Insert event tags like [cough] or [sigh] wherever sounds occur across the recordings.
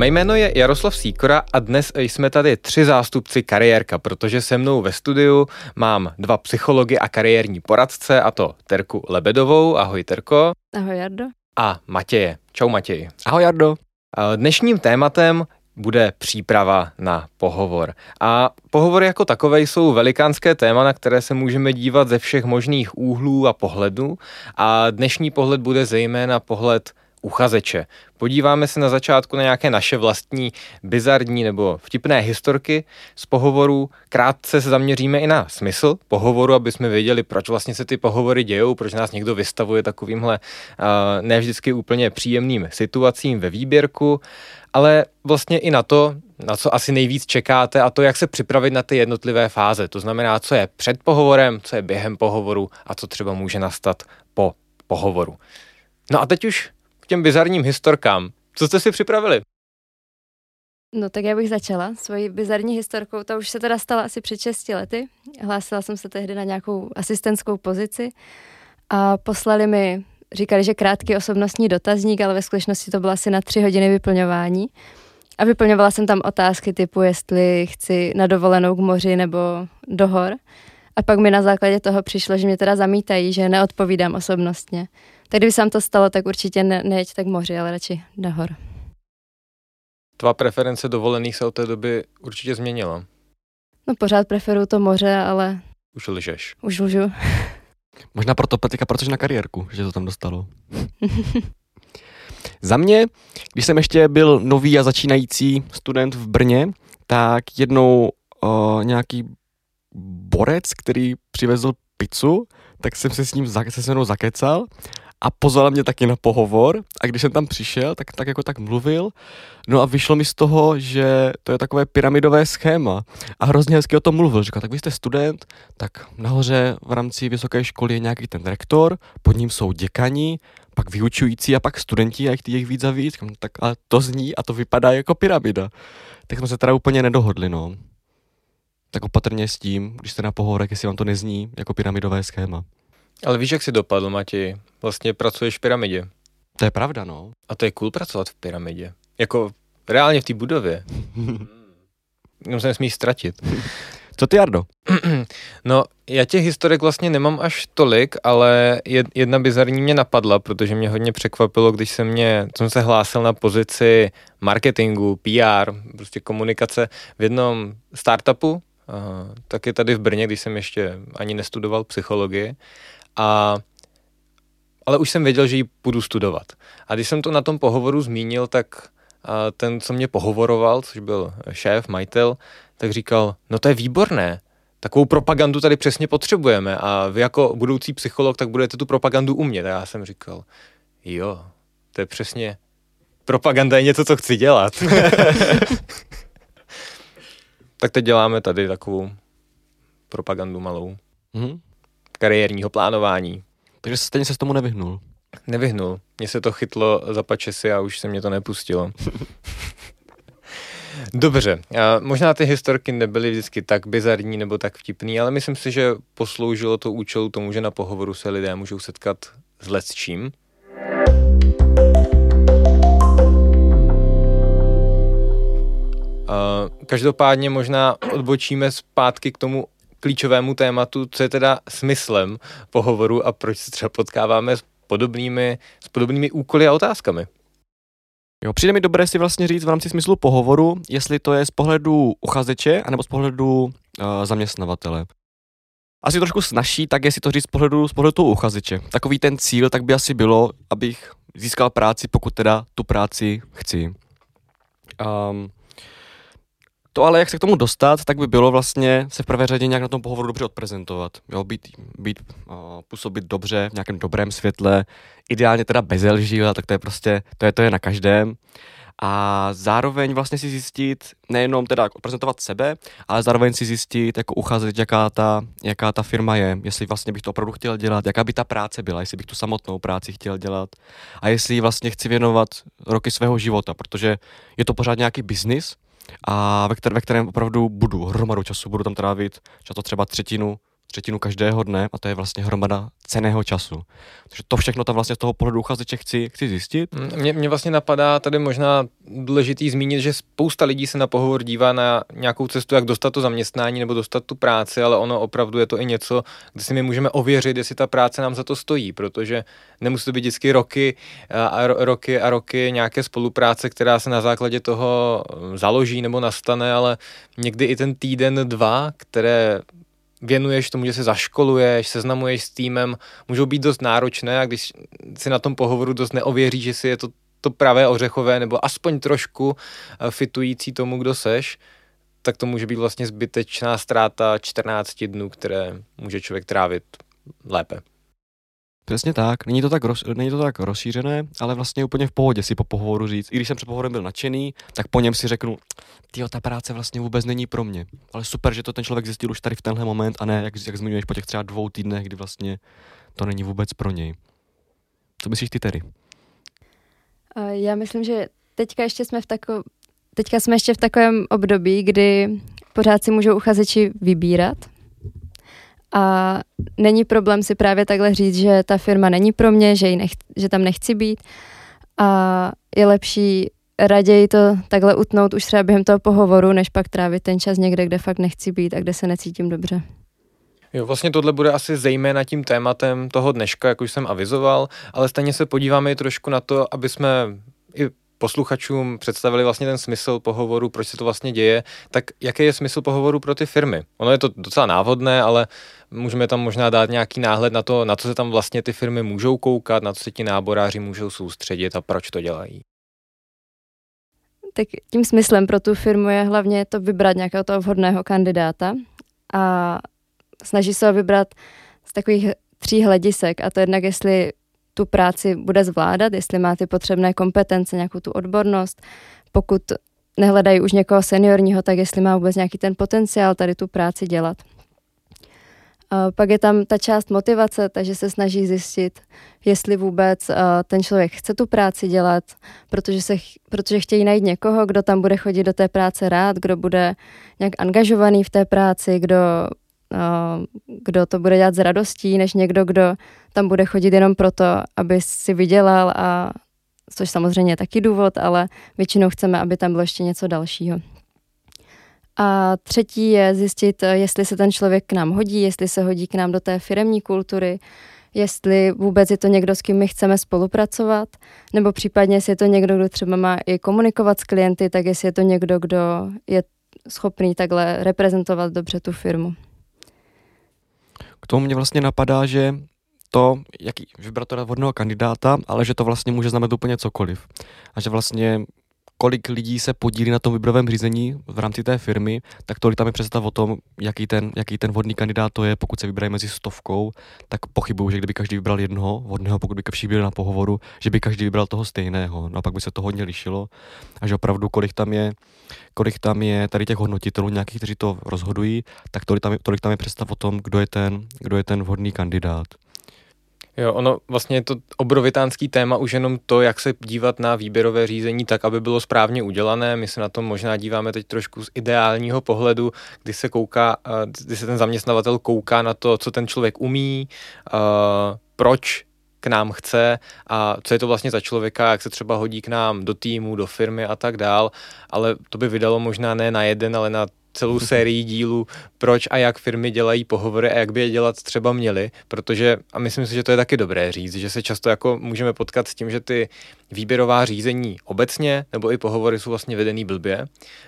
Mé jméno je Jaroslav Síkora a dnes jsme tady tři zástupci kariérka, protože se mnou ve studiu mám dva psychology a kariérní poradce, a to Terku Lebedovou, ahoj Terko. Ahoj Jardo. A Matěje. Čau Matěj. Ahoj Jardo. Dnešním tématem bude příprava na pohovor. A pohovory jako takové jsou velikánské téma, na které se můžeme dívat ze všech možných úhlů a pohledů. A dnešní pohled bude zejména pohled uchazeče. Podíváme se na začátku na nějaké naše vlastní bizarní nebo vtipné historky z pohovorů. Krátce se zaměříme i na smysl pohovoru, aby jsme věděli, proč vlastně se ty pohovory dějou, proč nás někdo vystavuje takovýmhle uh, ne vždycky úplně příjemným situacím ve výběrku, ale vlastně i na to, na co asi nejvíc čekáte a to, jak se připravit na ty jednotlivé fáze. To znamená, co je před pohovorem, co je během pohovoru a co třeba může nastat po pohovoru. No a teď už těm bizarním historkám. Co jste si připravili? No tak já bych začala svojí bizarní historkou. To už se teda stala asi před 6 lety. Hlásila jsem se tehdy na nějakou asistentskou pozici a poslali mi, říkali, že krátký osobnostní dotazník, ale ve skutečnosti to bylo asi na tři hodiny vyplňování. A vyplňovala jsem tam otázky typu, jestli chci na dovolenou k moři nebo do hor. A pak mi na základě toho přišlo, že mě teda zamítají, že neodpovídám osobnostně. Tak kdyby se vám to stalo, tak určitě ne, nejeď tak moři, ale radši nahor. Tvá preference dovolených se od té doby určitě změnila. No pořád preferuju to moře, ale... Už lžeš. Už lžu. [laughs] Možná proto Patika, protože na kariérku, že to tam dostalo. [laughs] Za mě, když jsem ještě byl nový a začínající student v Brně, tak jednou uh, nějaký borec, který přivezl pizzu, tak jsem se s ním se se mnou zakecal a pozval mě taky na pohovor a když jsem tam přišel, tak, tak jako tak mluvil, no a vyšlo mi z toho, že to je takové pyramidové schéma a hrozně hezky o tom mluvil, říkal, tak vy jste student, tak nahoře v rámci vysoké školy je nějaký ten rektor, pod ním jsou děkani, pak vyučující a pak studenti a jich víc a víc, tak ale to zní a to vypadá jako pyramida. Tak jsme se teda úplně nedohodli, no. Tak opatrně s tím, když jste na pohovorech, jestli vám to nezní jako pyramidové schéma. Ale víš, jak jsi dopadl, Matěj? Vlastně pracuješ v pyramidě. To je pravda, no. A to je cool pracovat v pyramidě. Jako reálně v té budově. [laughs] Jenom se nesmí ztratit. Co ty, Jardo? [clears throat] No, já těch historek vlastně nemám až tolik, ale jedna bizarní mě napadla, protože mě hodně překvapilo, když jsem mě, jsem se hlásil na pozici marketingu, PR, prostě komunikace v jednom startupu, taky tady v Brně, když jsem ještě ani nestudoval psychologii. A ale už jsem věděl, že ji budu studovat. A když jsem to na tom pohovoru zmínil, tak a ten, co mě pohovoroval, což byl šéf, majitel, tak říkal, no to je výborné, takovou propagandu tady přesně potřebujeme a vy jako budoucí psycholog, tak budete tu propagandu umět. A já jsem říkal, jo, to je přesně, propaganda je něco, co chci dělat. [laughs] tak teď děláme tady takovou propagandu malou. Mm-hmm. Kariérního plánování. Takže stejně se s tomu nevyhnul. Nevyhnul. Mně se to chytlo za pačesy a už se mě to nepustilo. [laughs] Dobře, a možná ty historky nebyly vždycky tak bizarní nebo tak vtipný, ale myslím si, že posloužilo to účelu tomu, že na pohovoru se lidé můžou setkat s lecčím. Každopádně možná odbočíme zpátky k tomu klíčovému tématu, co je teda smyslem pohovoru a proč se třeba potkáváme s podobnými, s podobnými úkoly a otázkami. Jo, přijde mi dobré si vlastně říct v rámci smyslu pohovoru, jestli to je z pohledu uchazeče anebo z pohledu uh, zaměstnavatele. Asi trošku snažší, tak je si to říct z pohledu, z pohledu toho uchazeče. Takový ten cíl, tak by asi bylo, abych získal práci, pokud teda tu práci chci. Um, To ale, jak se k tomu dostat, tak by bylo vlastně se v prvé řadě nějak na tom pohovoru dobře odprezentovat. Jo, být, být uh, působit dobře, v nějakém dobrém světle, ideálně teda bez lží, tak to je prostě, to je, to je na každém a zároveň vlastně si zjistit, nejenom teda prezentovat sebe, ale zároveň si zjistit, jako ucházet, jaká ta, jaká ta firma je, jestli vlastně bych to opravdu chtěl dělat, jaká by ta práce byla, jestli bych tu samotnou práci chtěl dělat a jestli vlastně chci věnovat roky svého života, protože je to pořád nějaký biznis, a ve, kter- ve kterém opravdu budu hromadu času, budu tam trávit často třeba třetinu třetinu každého dne a to je vlastně hromada ceného času. Takže to všechno tam vlastně z toho pohledu uchazeče chci, chci zjistit. Mm, mě, mě vlastně napadá tady možná důležitý zmínit, že spousta lidí se na pohovor dívá na nějakou cestu, jak dostat to zaměstnání nebo dostat tu práci, ale ono opravdu je to i něco, kde si my můžeme ověřit, jestli ta práce nám za to stojí, protože nemusí to být vždycky roky a roky a roky nějaké spolupráce, která se na základě toho založí nebo nastane, ale někdy i ten týden, dva, které věnuješ tomu, že se zaškoluješ, seznamuješ s týmem, můžou být dost náročné a když si na tom pohovoru dost neověří, že si je to to pravé ořechové nebo aspoň trošku eh, fitující tomu, kdo seš, tak to může být vlastně zbytečná ztráta 14 dnů, které může člověk trávit lépe. Přesně tak, není to tak, roz, není to tak rozšířené, ale vlastně úplně v pohodě si po pohovoru říct. I když jsem před pohovorem byl nadšený, tak po něm si řeknu, ty ta práce vlastně vůbec není pro mě. Ale super, že to ten člověk zjistil už tady v tenhle moment a ne, jak, jak zmiňuješ, po těch třeba dvou týdnech, kdy vlastně to není vůbec pro něj. Co myslíš ty tedy? Já myslím, že teďka ještě jsme v tako, teďka jsme ještě v takovém období, kdy pořád si můžou uchazeči vybírat, a není problém si právě takhle říct, že ta firma není pro mě, že, nech, že tam nechci být a je lepší raději to takhle utnout už třeba během toho pohovoru, než pak trávit ten čas někde, kde fakt nechci být a kde se necítím dobře. Jo, vlastně tohle bude asi zejména tím tématem toho dneška, jak už jsem avizoval, ale stejně se podíváme i trošku na to, aby jsme i posluchačům představili vlastně ten smysl pohovoru, proč se to vlastně děje, tak jaký je smysl pohovoru pro ty firmy? Ono je to docela návodné, ale můžeme tam možná dát nějaký náhled na to, na co se tam vlastně ty firmy můžou koukat, na co se ti náboráři můžou soustředit a proč to dělají. Tak tím smyslem pro tu firmu je hlavně to vybrat nějakého toho vhodného kandidáta a snaží se ho vybrat z takových tří hledisek a to jednak, jestli tu práci bude zvládat, jestli má ty potřebné kompetence, nějakou tu odbornost. Pokud nehledají už někoho seniorního, tak jestli má vůbec nějaký ten potenciál tady tu práci dělat. A pak je tam ta část motivace, takže se snaží zjistit, jestli vůbec ten člověk chce tu práci dělat, protože, se, protože chtějí najít někoho, kdo tam bude chodit do té práce rád, kdo bude nějak angažovaný v té práci, kdo kdo to bude dělat s radostí, než někdo, kdo tam bude chodit jenom proto, aby si vydělal a což samozřejmě je taky důvod, ale většinou chceme, aby tam bylo ještě něco dalšího. A třetí je zjistit, jestli se ten člověk k nám hodí, jestli se hodí k nám do té firemní kultury, jestli vůbec je to někdo, s kým my chceme spolupracovat, nebo případně, jestli je to někdo, kdo třeba má i komunikovat s klienty, tak jestli je to někdo, kdo je schopný takhle reprezentovat dobře tu firmu. K tomu mě vlastně napadá, že to, jaký vybrat teda vhodného kandidáta, ale že to vlastně může znamenat úplně cokoliv. A že vlastně kolik lidí se podílí na tom výběrovém řízení v rámci té firmy, tak tolik tam je představ o tom, jaký ten, jaký ten vhodný kandidát to je. Pokud se vybrají mezi stovkou, tak pochybuju, že kdyby každý vybral jednoho vhodného, pokud by všichni byli na pohovoru, že by každý vybral toho stejného. No a pak by se to hodně lišilo. A že opravdu, kolik tam je, kolik tam je tady těch hodnotitelů nějakých, kteří to rozhodují, tak tolik tam je, tolik tam je představ o tom, kdo je ten, kdo je ten vhodný kandidát. Jo, ono vlastně je to obrovitánský téma už jenom to, jak se dívat na výběrové řízení tak, aby bylo správně udělané. My se na to možná díváme teď trošku z ideálního pohledu, kdy se kouká, kdy se ten zaměstnavatel kouká na to, co ten člověk umí, proč k nám chce a co je to vlastně za člověka, jak se třeba hodí k nám do týmu, do firmy a tak dál, ale to by vydalo možná ne na jeden, ale na celou sérii dílů, proč a jak firmy dělají pohovory a jak by je dělat třeba měly, protože, a myslím si, že to je taky dobré říct, že se často jako můžeme potkat s tím, že ty výběrová řízení obecně nebo i pohovory jsou vlastně vedený blbě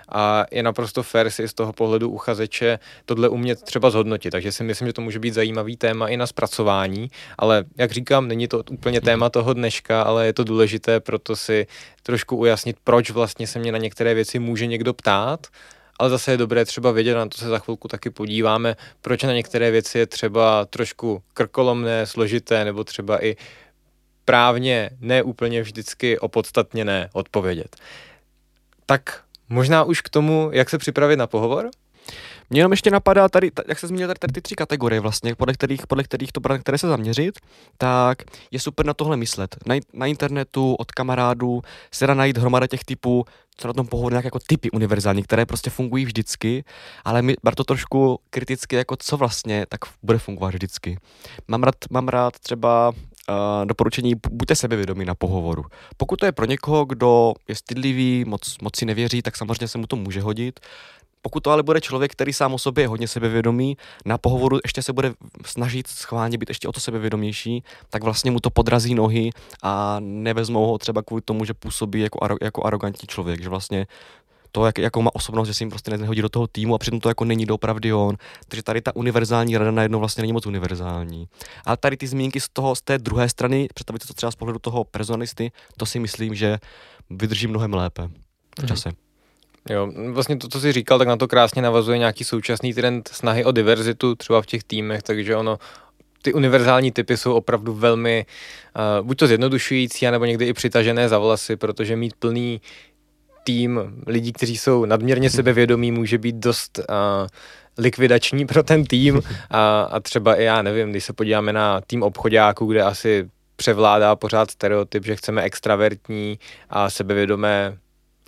a je naprosto fair si z toho pohledu uchazeče tohle umět třeba zhodnotit, takže si myslím, že to může být zajímavý téma i na zpracování, ale jak říkám, není to úplně téma toho dneška, ale je to důležité proto si trošku ujasnit, proč vlastně se mě na některé věci může někdo ptát ale zase je dobré třeba vědět, na to se za chvilku taky podíváme, proč na některé věci je třeba trošku krkolomné, složité, nebo třeba i právně neúplně vždycky opodstatněné odpovědět. Tak možná už k tomu, jak se připravit na pohovor? Mě jenom ještě napadá tady, jak se zmínil tady, tady ty tři kategorie vlastně, podle kterých, podle kterých to na které se zaměřit, tak je super na tohle myslet. Na, na internetu, od kamarádů se dá najít hromada těch typů, co na tom nějaké jako typy univerzální, které prostě fungují vždycky, ale my bar to trošku kriticky, jako co vlastně tak bude fungovat vždycky. Mám rád, mám rád třeba uh, doporučení, buďte sebevědomí na pohovoru. Pokud to je pro někoho, kdo je stydlivý, moc, moc si nevěří, tak samozřejmě se mu to může hodit. Pokud to ale bude člověk, který sám o sobě je hodně sebevědomý, na pohovoru ještě se bude snažit schválně být ještě o to sebevědomější, tak vlastně mu to podrazí nohy a nevezmou ho třeba kvůli tomu, že působí jako, aro, jako arrogantní člověk, že vlastně to, jak, jakou má osobnost, že se jim prostě nehodí do toho týmu a přitom to jako není doopravdy on. Takže tady ta univerzální rada najednou vlastně není moc univerzální. Ale tady ty zmínky z toho, z té druhé strany, představit to třeba z pohledu toho personalisty, to si myslím, že vydrží mnohem lépe v čase. Mm-hmm. Jo, vlastně to, co jsi říkal, tak na to krásně navazuje nějaký současný trend snahy o diverzitu třeba v těch týmech, takže ono ty univerzální typy jsou opravdu velmi uh, buď to zjednodušující, nebo někdy i přitažené za vlasy, protože mít plný tým lidí, kteří jsou nadměrně sebevědomí, může být dost uh, likvidační pro ten tým. A, a třeba i já nevím, když se podíváme na tým obchodáků, kde asi převládá pořád stereotyp, že chceme extravertní a sebevědomé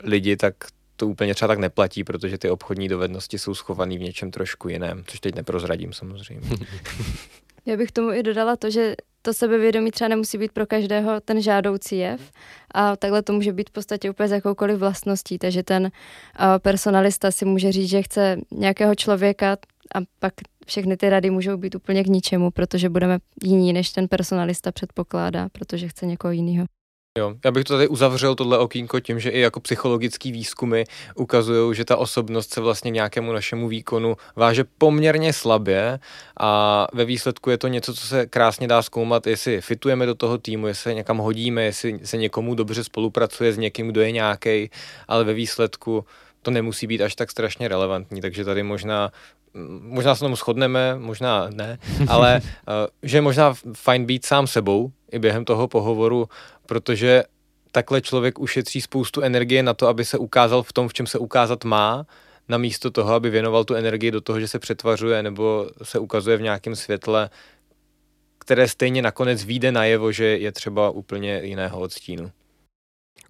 lidi, tak to úplně třeba tak neplatí, protože ty obchodní dovednosti jsou schované v něčem trošku jiném, což teď neprozradím samozřejmě. [laughs] Já bych tomu i dodala to, že to sebevědomí třeba nemusí být pro každého ten žádoucí jev a takhle to může být v podstatě úplně z jakoukoliv vlastností, takže ten personalista si může říct, že chce nějakého člověka a pak všechny ty rady můžou být úplně k ničemu, protože budeme jiní, než ten personalista předpokládá, protože chce někoho jiného. Jo, já bych to tady uzavřel tohle okýnko tím, že i jako psychologický výzkumy ukazují, že ta osobnost se vlastně nějakému našemu výkonu váže poměrně slabě a ve výsledku je to něco, co se krásně dá zkoumat, jestli fitujeme do toho týmu, jestli se někam hodíme, jestli se někomu dobře spolupracuje s někým, kdo je nějaký, ale ve výsledku to nemusí být až tak strašně relevantní, takže tady možná možná se tomu shodneme, možná ne, ale uh, [laughs] že je možná fajn být sám sebou i během toho pohovoru, protože takhle člověk ušetří spoustu energie na to, aby se ukázal v tom, v čem se ukázat má, namísto toho, aby věnoval tu energii do toho, že se přetvařuje nebo se ukazuje v nějakém světle, které stejně nakonec vyjde najevo, že je třeba úplně jiného odstínu.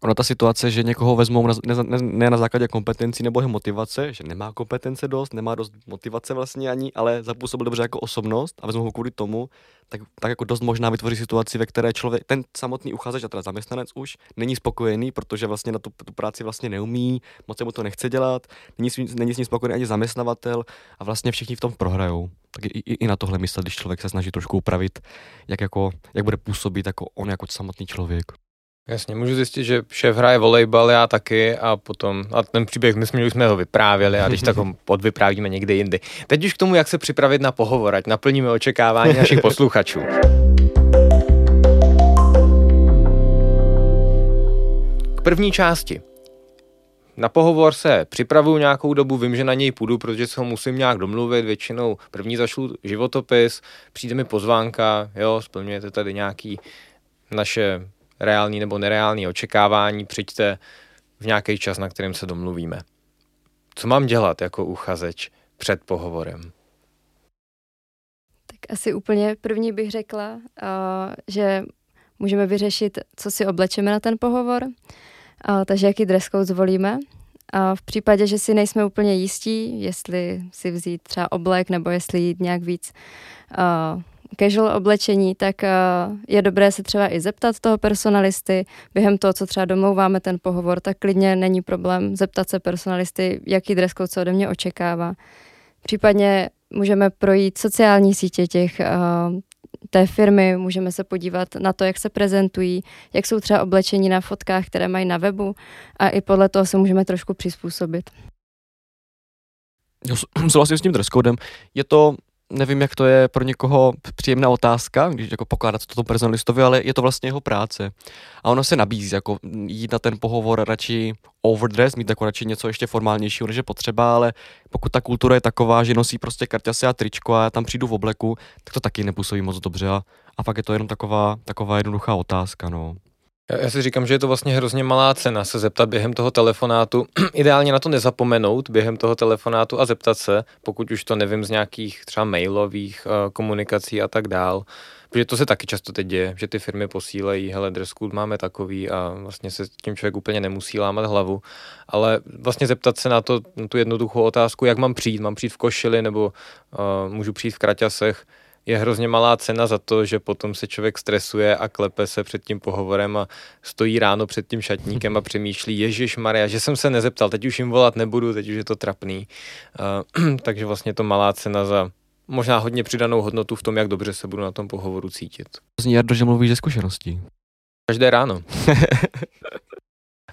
Ono ta situace, že někoho vezmou na, ne, ne, ne na základě kompetencí nebo jeho motivace, že nemá kompetence dost, nemá dost motivace vlastně ani, ale zapůsobil dobře jako osobnost a vezmou ho kvůli tomu, tak, tak jako dost možná vytvoří situaci, ve které člověk, ten samotný uchazeč a teda zaměstnanec už není spokojený, protože vlastně na tu, tu práci vlastně neumí, moc se mu to nechce dělat, není, není s ním spokojený ani zaměstnavatel a vlastně všichni v tom prohrajou. Tak i, i, i na tohle myslet, když člověk se snaží trošku upravit, jak, jako, jak bude působit jako on jako samotný člověk. Jasně, můžu zjistit, že šéf hraje volejbal, já taky a potom, a ten příběh, my jsme, už jsme ho vyprávěli a když tak ho [laughs] podvyprávíme někdy jindy. Teď už k tomu, jak se připravit na pohovor, ať naplníme očekávání našich [laughs] posluchačů. K první části. Na pohovor se připravuju nějakou dobu, vím, že na něj půjdu, protože se ho musím nějak domluvit, většinou první zašlu životopis, přijde mi pozvánka, jo, splňujete tady nějaký naše reální nebo nereální očekávání, přijďte v nějaký čas, na kterým se domluvíme. Co mám dělat jako uchazeč před pohovorem? Tak asi úplně první bych řekla, že můžeme vyřešit, co si oblečeme na ten pohovor, takže jaký dress code zvolíme. A v případě, že si nejsme úplně jistí, jestli si vzít třeba oblek nebo jestli jít nějak víc casual oblečení, tak uh, je dobré se třeba i zeptat toho personalisty během toho, co třeba domlouváme ten pohovor, tak klidně není problém zeptat se personalisty, jaký dress code se ode mě očekává. Případně můžeme projít sociální sítě těch uh, té firmy, můžeme se podívat na to, jak se prezentují, jak jsou třeba oblečení na fotkách, které mají na webu a i podle toho se můžeme trošku přizpůsobit. [clears throat] Souhlasím s tím dress codem. Je to nevím, jak to je pro někoho příjemná otázka, když jako pokládat to tomu personalistovi, ale je to vlastně jeho práce. A ono se nabízí, jako jít na ten pohovor radši overdress, mít jako radši něco ještě formálnějšího, než je potřeba, ale pokud ta kultura je taková, že nosí prostě karťasy a tričko a já tam přijdu v obleku, tak to taky nepůsobí moc dobře a, a pak je to jenom taková, taková jednoduchá otázka, no. Já si říkám, že je to vlastně hrozně malá cena se zeptat během toho telefonátu. [clears throat] Ideálně na to nezapomenout během toho telefonátu a zeptat se, pokud už to nevím z nějakých třeba mailových uh, komunikací a tak dál. Protože to se taky často teď děje, že ty firmy posílejí, hele, dress code máme takový a vlastně se tím člověk úplně nemusí lámat hlavu. Ale vlastně zeptat se na, to, na tu jednoduchou otázku, jak mám přijít, mám přijít v košili nebo uh, můžu přijít v kraťasech, je hrozně malá cena za to, že potom se člověk stresuje a klepe se před tím pohovorem a stojí ráno před tím šatníkem a [laughs] přemýšlí, Ježíš Maria, že jsem se nezeptal, teď už jim volat nebudu, teď už je to trapný. Uh, [clears throat] takže vlastně to malá cena za možná hodně přidanou hodnotu v tom, jak dobře se budu na tom pohovoru cítit. Zní Jardo, že mluvíš ze zkušeností. Každé ráno. [laughs]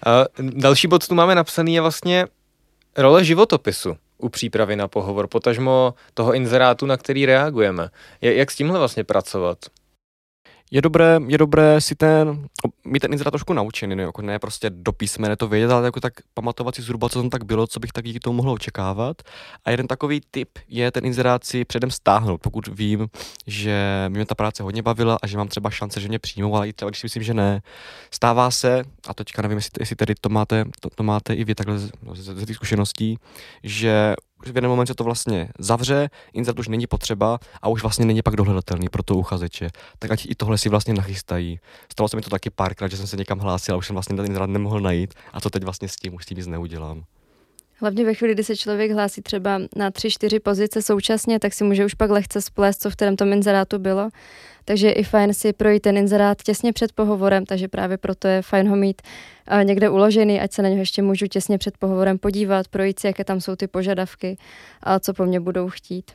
A další bod tu máme napsaný je vlastně role životopisu u přípravy na pohovor, potažmo toho inzerátu, na který reagujeme. Jak s tímhle vlastně pracovat? Je dobré, je dobré si ten, mít ten inzerát trošku naučený, ne, jako ne prostě do písmene to vědět, ale jako tak pamatovat si zhruba, co tam tak bylo, co bych taky k tomu mohl očekávat. A jeden takový tip je ten inzerát si předem stáhnout, pokud vím, že mě ta práce hodně bavila a že mám třeba šance, že mě přijmou, ale i třeba když si myslím, že ne. Stává se, a teďka nevím, jestli, jestli tedy to máte, to, to máte i vy takhle ze, ze, ze těch zkušeností, že v jeden moment se to vlastně zavře, insert už není potřeba a už vlastně není pak dohledatelný pro to uchazeče. Tak ať i tohle si vlastně nachystají. Stalo se mi to taky párkrát, že jsem se někam hlásil a už jsem vlastně ten insert nemohl najít a co teď vlastně s tím, už s tím nic neudělám. Hlavně ve chvíli, kdy se člověk hlásí třeba na tři, čtyři pozice současně, tak si může už pak lehce splést, co v kterém tom inzerátu bylo. Takže je i fajn si projít ten inzerát těsně před pohovorem, takže právě proto je fajn ho mít někde uložený, ať se na něho ještě můžu těsně před pohovorem podívat, projít si, jaké tam jsou ty požadavky a co po mně budou chtít.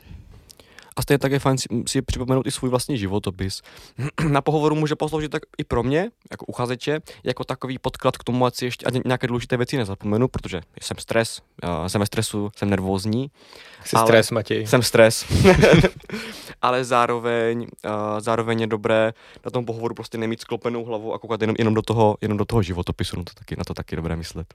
A stejně tak je fajn si, si připomenout i svůj vlastní životopis. [clears throat] Na pohovoru může posloužit tak i pro mě, jako uchazeče, jako takový podklad k tomu, ať si ještě ať nějaké důležité věci nezapomenu, protože jsem stres, jsem ve stresu, jsem nervózní. Jsi ale stres, Matěj. Jsem stres. [laughs] ale zároveň, uh, zároveň je dobré na tom pohovoru prostě nemít sklopenou hlavu a koukat jenom, jenom, do, toho, jenom do toho životopisu, no to taky, na to taky dobré myslet.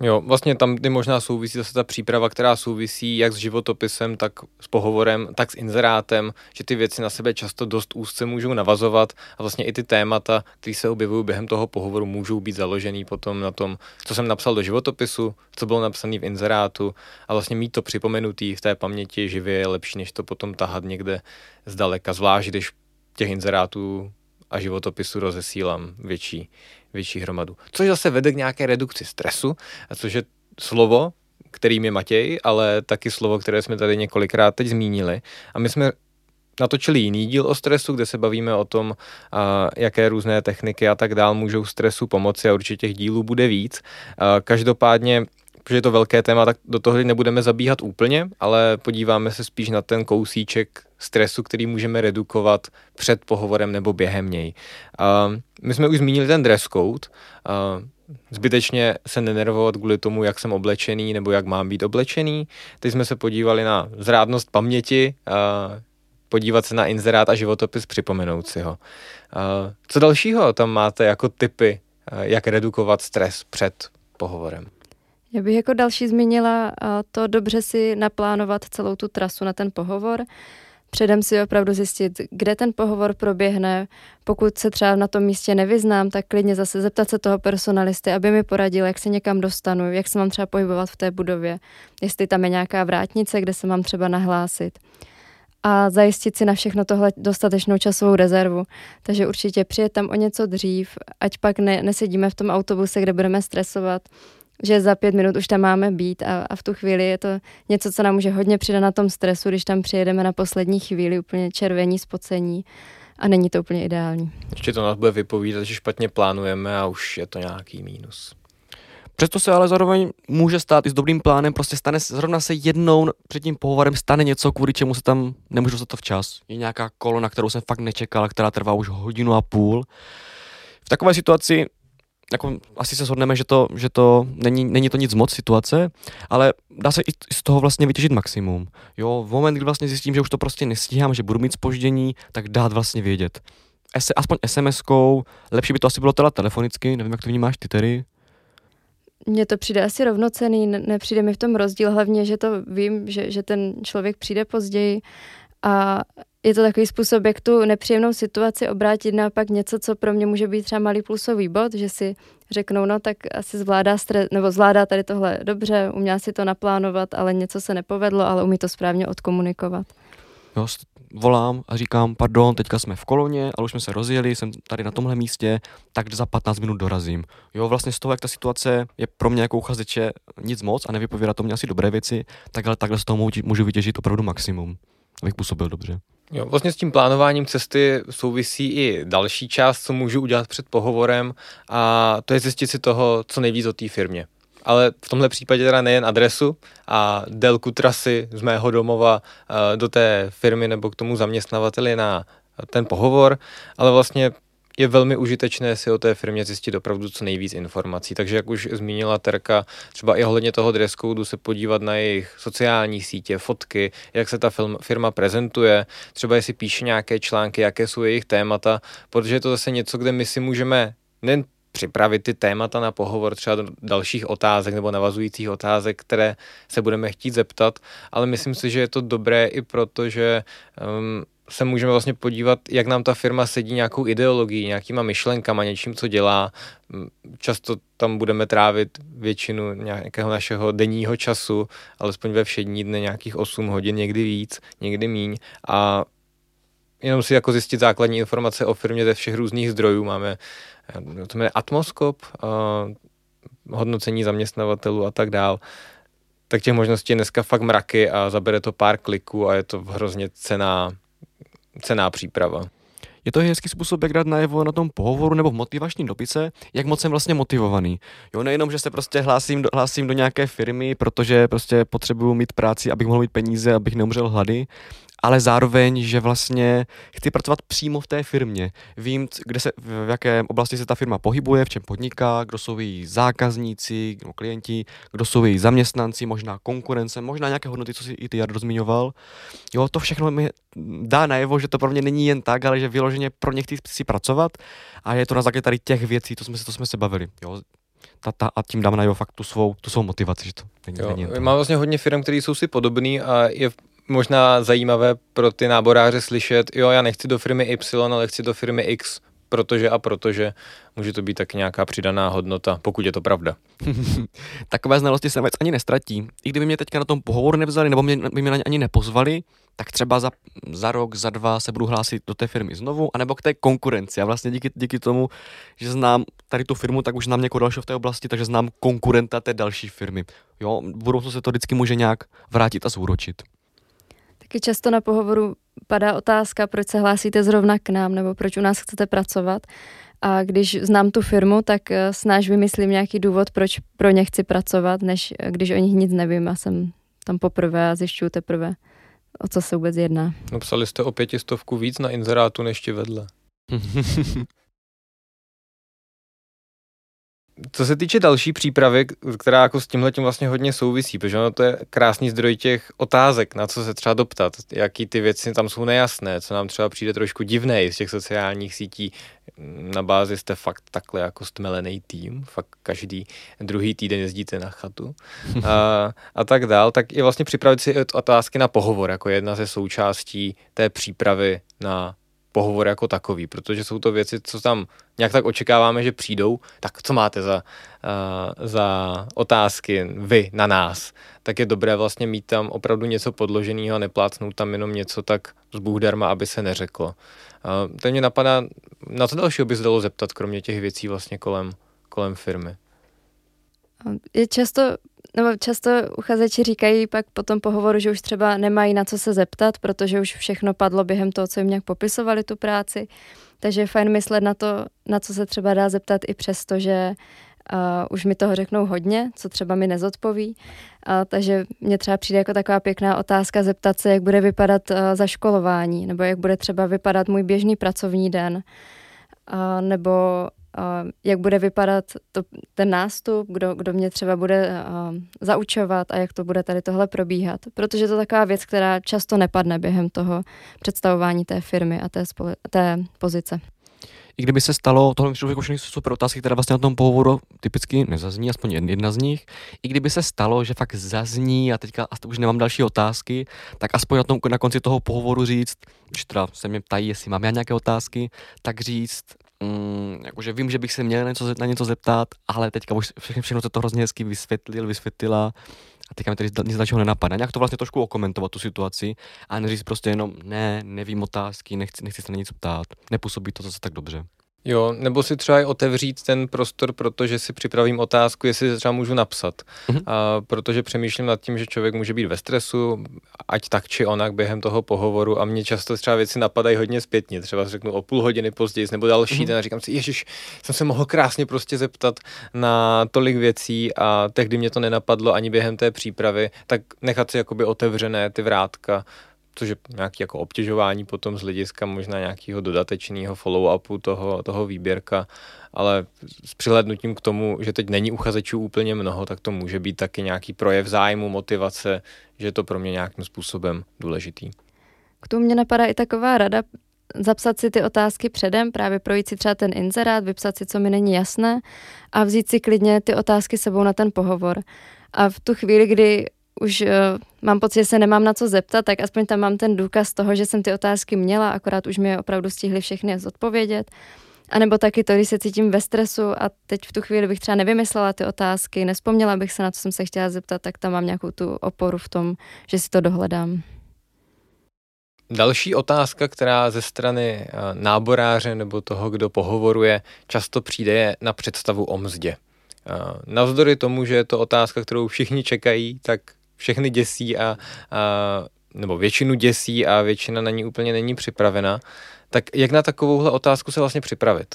Jo, vlastně tam ty možná souvisí zase ta příprava, která souvisí jak s životopisem, tak s pohovorem, tak s inzerátem, že ty věci na sebe často dost úzce můžou navazovat a vlastně i ty témata, které se objevují během toho pohovoru, můžou být založený potom na tom, co jsem napsal do životopisu, co bylo napsané v inzerátu a vlastně mít to připomenutý v té paměti živě je lepší, než to potom tahat někde zdaleka, zvlášť když těch inzerátů a životopisu rozesílám větší, větší hromadu. Což zase vede k nějaké redukci stresu, a což je slovo, kterým je Matěj, ale taky slovo, které jsme tady několikrát teď zmínili. A my jsme natočili jiný díl o stresu, kde se bavíme o tom, a, jaké různé techniky a tak dál můžou stresu pomoci a určitě těch dílů bude víc. A, každopádně protože je to velké téma, tak do toho nebudeme zabíhat úplně, ale podíváme se spíš na ten kousíček stresu, který můžeme redukovat před pohovorem nebo během něj. Uh, my jsme už zmínili ten dress code. Uh, zbytečně se nenervovat kvůli tomu, jak jsem oblečený nebo jak mám být oblečený. Teď jsme se podívali na zrádnost paměti, uh, podívat se na inzerát a životopis, připomenout si ho. Uh, co dalšího tam máte jako typy, uh, jak redukovat stres před pohovorem? Já bych jako další zmínila to dobře si naplánovat celou tu trasu na ten pohovor. Předem si opravdu zjistit, kde ten pohovor proběhne. Pokud se třeba na tom místě nevyznám, tak klidně zase zeptat se toho personalisty, aby mi poradil, jak se někam dostanu, jak se mám třeba pohybovat v té budově, jestli tam je nějaká vrátnice, kde se mám třeba nahlásit a zajistit si na všechno tohle dostatečnou časovou rezervu. Takže určitě přijet tam o něco dřív, ať pak ne, nesedíme v tom autobuse, kde budeme stresovat, že za pět minut už tam máme být a, a v tu chvíli je to něco, co nám může hodně přidat na tom stresu, když tam přijedeme na poslední chvíli úplně červení, spocení a není to úplně ideální. Ještě to nás bude vypovídat, že špatně plánujeme a už je to nějaký mínus. Přesto se ale zároveň může stát i s dobrým plánem, prostě stane zrovna se jednou před tím pohovorem stane něco, kvůli čemu se tam nemůžu dostat to včas. Je nějaká kolona, kterou jsem fakt nečekal, která trvá už hodinu a půl. V takové situaci jako asi se shodneme, že to, že to není, není to nic moc situace, ale dá se i z toho vlastně vytěžit maximum. Jo, v moment, kdy vlastně zjistím, že už to prostě nestíhám, že budu mít spoždění, tak dát vlastně vědět. S, aspoň SMS-kou, lepší by to asi bylo teda telefonicky, nevím, jak to vnímáš ty tedy. Mně to přijde asi rovnocený, nepřijde mi v tom rozdíl, hlavně, že to vím, že, že ten člověk přijde později a je to takový způsob, jak tu nepříjemnou situaci obrátit na pak něco, co pro mě může být třeba malý plusový bod, že si řeknou, no tak asi zvládá stres, nebo zvládá tady tohle dobře, uměla si to naplánovat, ale něco se nepovedlo, ale umí to správně odkomunikovat. Jo, volám a říkám, pardon, teďka jsme v koloně, ale už jsme se rozjeli, jsem tady na tomhle místě, tak za 15 minut dorazím. Jo, vlastně z toho, jak ta situace je pro mě jako uchazeče nic moc a nevypovídá to mě asi dobré věci, tak ale takhle z toho můžu vytěžit opravdu maximum, abych působil dobře. Jo, vlastně s tím plánováním cesty souvisí i další část, co můžu udělat před pohovorem a to je zjistit si toho, co nejvíc o té firmě. Ale v tomhle případě teda nejen adresu a délku trasy z mého domova eh, do té firmy nebo k tomu zaměstnavateli na ten pohovor, ale vlastně je velmi užitečné si o té firmě zjistit opravdu co nejvíc informací. Takže jak už zmínila Terka, třeba i ohledně toho dress code se podívat na jejich sociální sítě, fotky, jak se ta film, firma prezentuje, třeba jestli píše nějaké články, jaké jsou jejich témata, protože je to zase něco, kde my si můžeme nejen připravit ty témata na pohovor třeba do dalších otázek nebo navazujících otázek, které se budeme chtít zeptat, ale myslím si, že je to dobré i proto, že um, se můžeme vlastně podívat, jak nám ta firma sedí nějakou ideologií, nějakýma myšlenkama, něčím, co dělá. Často tam budeme trávit většinu nějakého našeho denního času, alespoň ve všední dne nějakých 8 hodin, někdy víc, někdy míň. A jenom si jako zjistit základní informace o firmě ze všech různých zdrojů. Máme to jmenuje Atmoskop, hodnocení zaměstnavatelů a tak dál tak těch možností je dneska fakt mraky a zabere to pár kliků a je to hrozně cená cená příprava. Je to hezký způsob, jak dát najevo na tom pohovoru nebo v motivačním dopise, jak moc jsem vlastně motivovaný. Jo, nejenom, že se prostě hlásím do, hlásím do nějaké firmy, protože prostě potřebuju mít práci, abych mohl mít peníze, abych neumřel hlady, ale zároveň, že vlastně chci pracovat přímo v té firmě. Vím, kde se, v jaké oblasti se ta firma pohybuje, v čem podniká, kdo jsou její zákazníci, kdo klienti, kdo jsou její zaměstnanci, možná konkurence, možná nějaké hodnoty, co si i ty Jardo zmiňoval. Jo, to všechno mi dá najevo, že to pro mě není jen tak, ale že vyloženě pro ně chci si pracovat a je to na základě tady těch věcí, to jsme se, to jsme se bavili. Jo, ta, ta, a tím dám najevo fakt tu svou, tu svou motivaci, že to není, jo, není Má vlastně hodně firm, které jsou si podobný a je možná zajímavé pro ty náboráře slyšet, jo, já nechci do firmy Y, ale chci do firmy X, protože a protože může to být tak nějaká přidaná hodnota, pokud je to pravda. [laughs] Takové znalosti se vůbec ani nestratí. I kdyby mě teďka na tom pohovoru nevzali, nebo mě, by mě na ně ani nepozvali, tak třeba za, za rok, za dva se budu hlásit do té firmy znovu, anebo k té konkurenci. A vlastně díky, díky tomu, že znám tady tu firmu, tak už znám někoho dalšího v té oblasti, takže znám konkurenta té další firmy. Jo, v budoucnu se to vždycky může nějak vrátit a zúročit. Taky často na pohovoru padá otázka, proč se hlásíte zrovna k nám, nebo proč u nás chcete pracovat. A když znám tu firmu, tak eh, snáž vymyslím nějaký důvod, proč pro ně chci pracovat, než eh, když o nich nic nevím a jsem tam poprvé a zjišťuju teprve, o co se vůbec jedná. No psali jste o pětistovku víc na inzerátu než ti vedle. [laughs] Co se týče další přípravy, která jako s tímhle tím vlastně hodně souvisí, protože ono to je krásný zdroj těch otázek, na co se třeba doptat, jaký ty věci tam jsou nejasné, co nám třeba přijde trošku divné z těch sociálních sítí. Na bázi jste fakt takhle jako stmelený tým, fakt každý druhý týden jezdíte na chatu [laughs] a, a tak dál, tak je vlastně připravit si otázky na pohovor jako jedna ze součástí té přípravy na pohovor jako takový, protože jsou to věci, co tam nějak tak očekáváme, že přijdou, tak co máte za, uh, za otázky vy na nás, tak je dobré vlastně mít tam opravdu něco podloženého a neplácnout tam jenom něco tak z Bůh darma, aby se neřeklo. Uh, to mě napadá, na co dalšího by se dalo zeptat, kromě těch věcí vlastně kolem, kolem firmy? Je často nebo často uchazeči říkají pak po tom pohovoru, že už třeba nemají na co se zeptat, protože už všechno padlo během toho, co jim nějak popisovali tu práci. Takže je fajn myslet na to, na co se třeba dá zeptat i přesto, že uh, už mi toho řeknou hodně, co třeba mi nezodpoví. Uh, takže mně třeba přijde jako taková pěkná otázka zeptat se, jak bude vypadat uh, zaškolování, nebo jak bude třeba vypadat můj běžný pracovní den, uh, nebo jak bude vypadat to, ten nástup, kdo, kdo mě třeba bude zaučovat a jak to bude tady tohle probíhat. Protože to je taková věc, která často nepadne během toho představování té firmy a té, spole, té pozice i kdyby se stalo, tohle myslím, že jsou super otázky, které vlastně na tom pohovoru typicky nezazní, aspoň jedna z nich. I kdyby se stalo, že fakt zazní a teďka a už nemám další otázky, tak aspoň na, tom, na konci toho pohovoru říct, že teda se mě ptají, jestli mám já nějaké otázky, tak říct, mm, jakože vím, že bych se měl něco, na něco zeptat, ale teďka už všechno, všechno se to hrozně hezky vysvětlil, vysvětlila a teďka mi tady nic dalšího nenapadá. Nějak to vlastně trošku okomentovat tu situaci a neříct prostě jenom ne, nevím otázky, nechci, nechci se na nic ptát, nepůsobí to zase tak dobře. Jo, nebo si třeba i otevřít ten prostor, protože si připravím otázku, jestli třeba můžu napsat. Mm-hmm. A protože přemýšlím nad tím, že člověk může být ve stresu, ať tak či onak během toho pohovoru a mě často třeba věci napadají hodně zpětně. Třeba řeknu o půl hodiny později nebo další mm-hmm. den a říkám si, ježiš, jsem se mohl krásně prostě zeptat na tolik věcí a tehdy mě to nenapadlo ani během té přípravy, tak nechat si jakoby otevřené ty vrátka což je nějaké jako obtěžování potom z hlediska možná nějakého dodatečného follow-upu toho, toho výběrka, ale s přihlednutím k tomu, že teď není uchazečů úplně mnoho, tak to může být taky nějaký projev zájmu, motivace, že je to pro mě nějakým způsobem důležitý. K tomu mě napadá i taková rada, zapsat si ty otázky předem, právě projít si třeba ten inzerát, vypsat si, co mi není jasné a vzít si klidně ty otázky sebou na ten pohovor. A v tu chvíli, kdy už uh, mám pocit, že se nemám na co zeptat, tak aspoň tam mám ten důkaz toho, že jsem ty otázky měla, akorát už mi je opravdu stihli všechny zodpovědět. A nebo taky to, když se cítím ve stresu a teď v tu chvíli bych třeba nevymyslela ty otázky, nespomněla bych se na co jsem se chtěla zeptat, tak tam mám nějakou tu oporu v tom, že si to dohledám. Další otázka, která ze strany eh, náboráře nebo toho, kdo pohovoruje, často přijde je na představu o mzdě. Eh, navzdory tomu, že je to otázka, kterou všichni čekají, tak všechny děsí a, a nebo většinu děsí a většina na ní úplně není připravena. Tak jak na takovouhle otázku se vlastně připravit?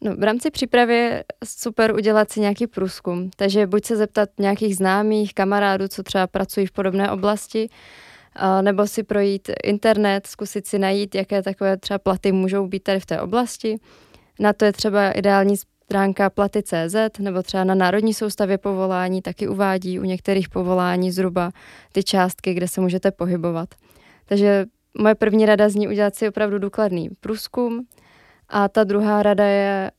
No, v rámci přípravy super udělat si nějaký průzkum. Takže buď se zeptat nějakých známých kamarádů, co třeba pracují v podobné oblasti, nebo si projít internet, zkusit si najít, jaké takové třeba platy můžou být tady v té oblasti. Na to je třeba ideální stránka platy.cz nebo třeba na Národní soustavě povolání taky uvádí u některých povolání zhruba ty částky, kde se můžete pohybovat. Takže moje první rada zní udělat si opravdu důkladný průzkum a ta druhá rada je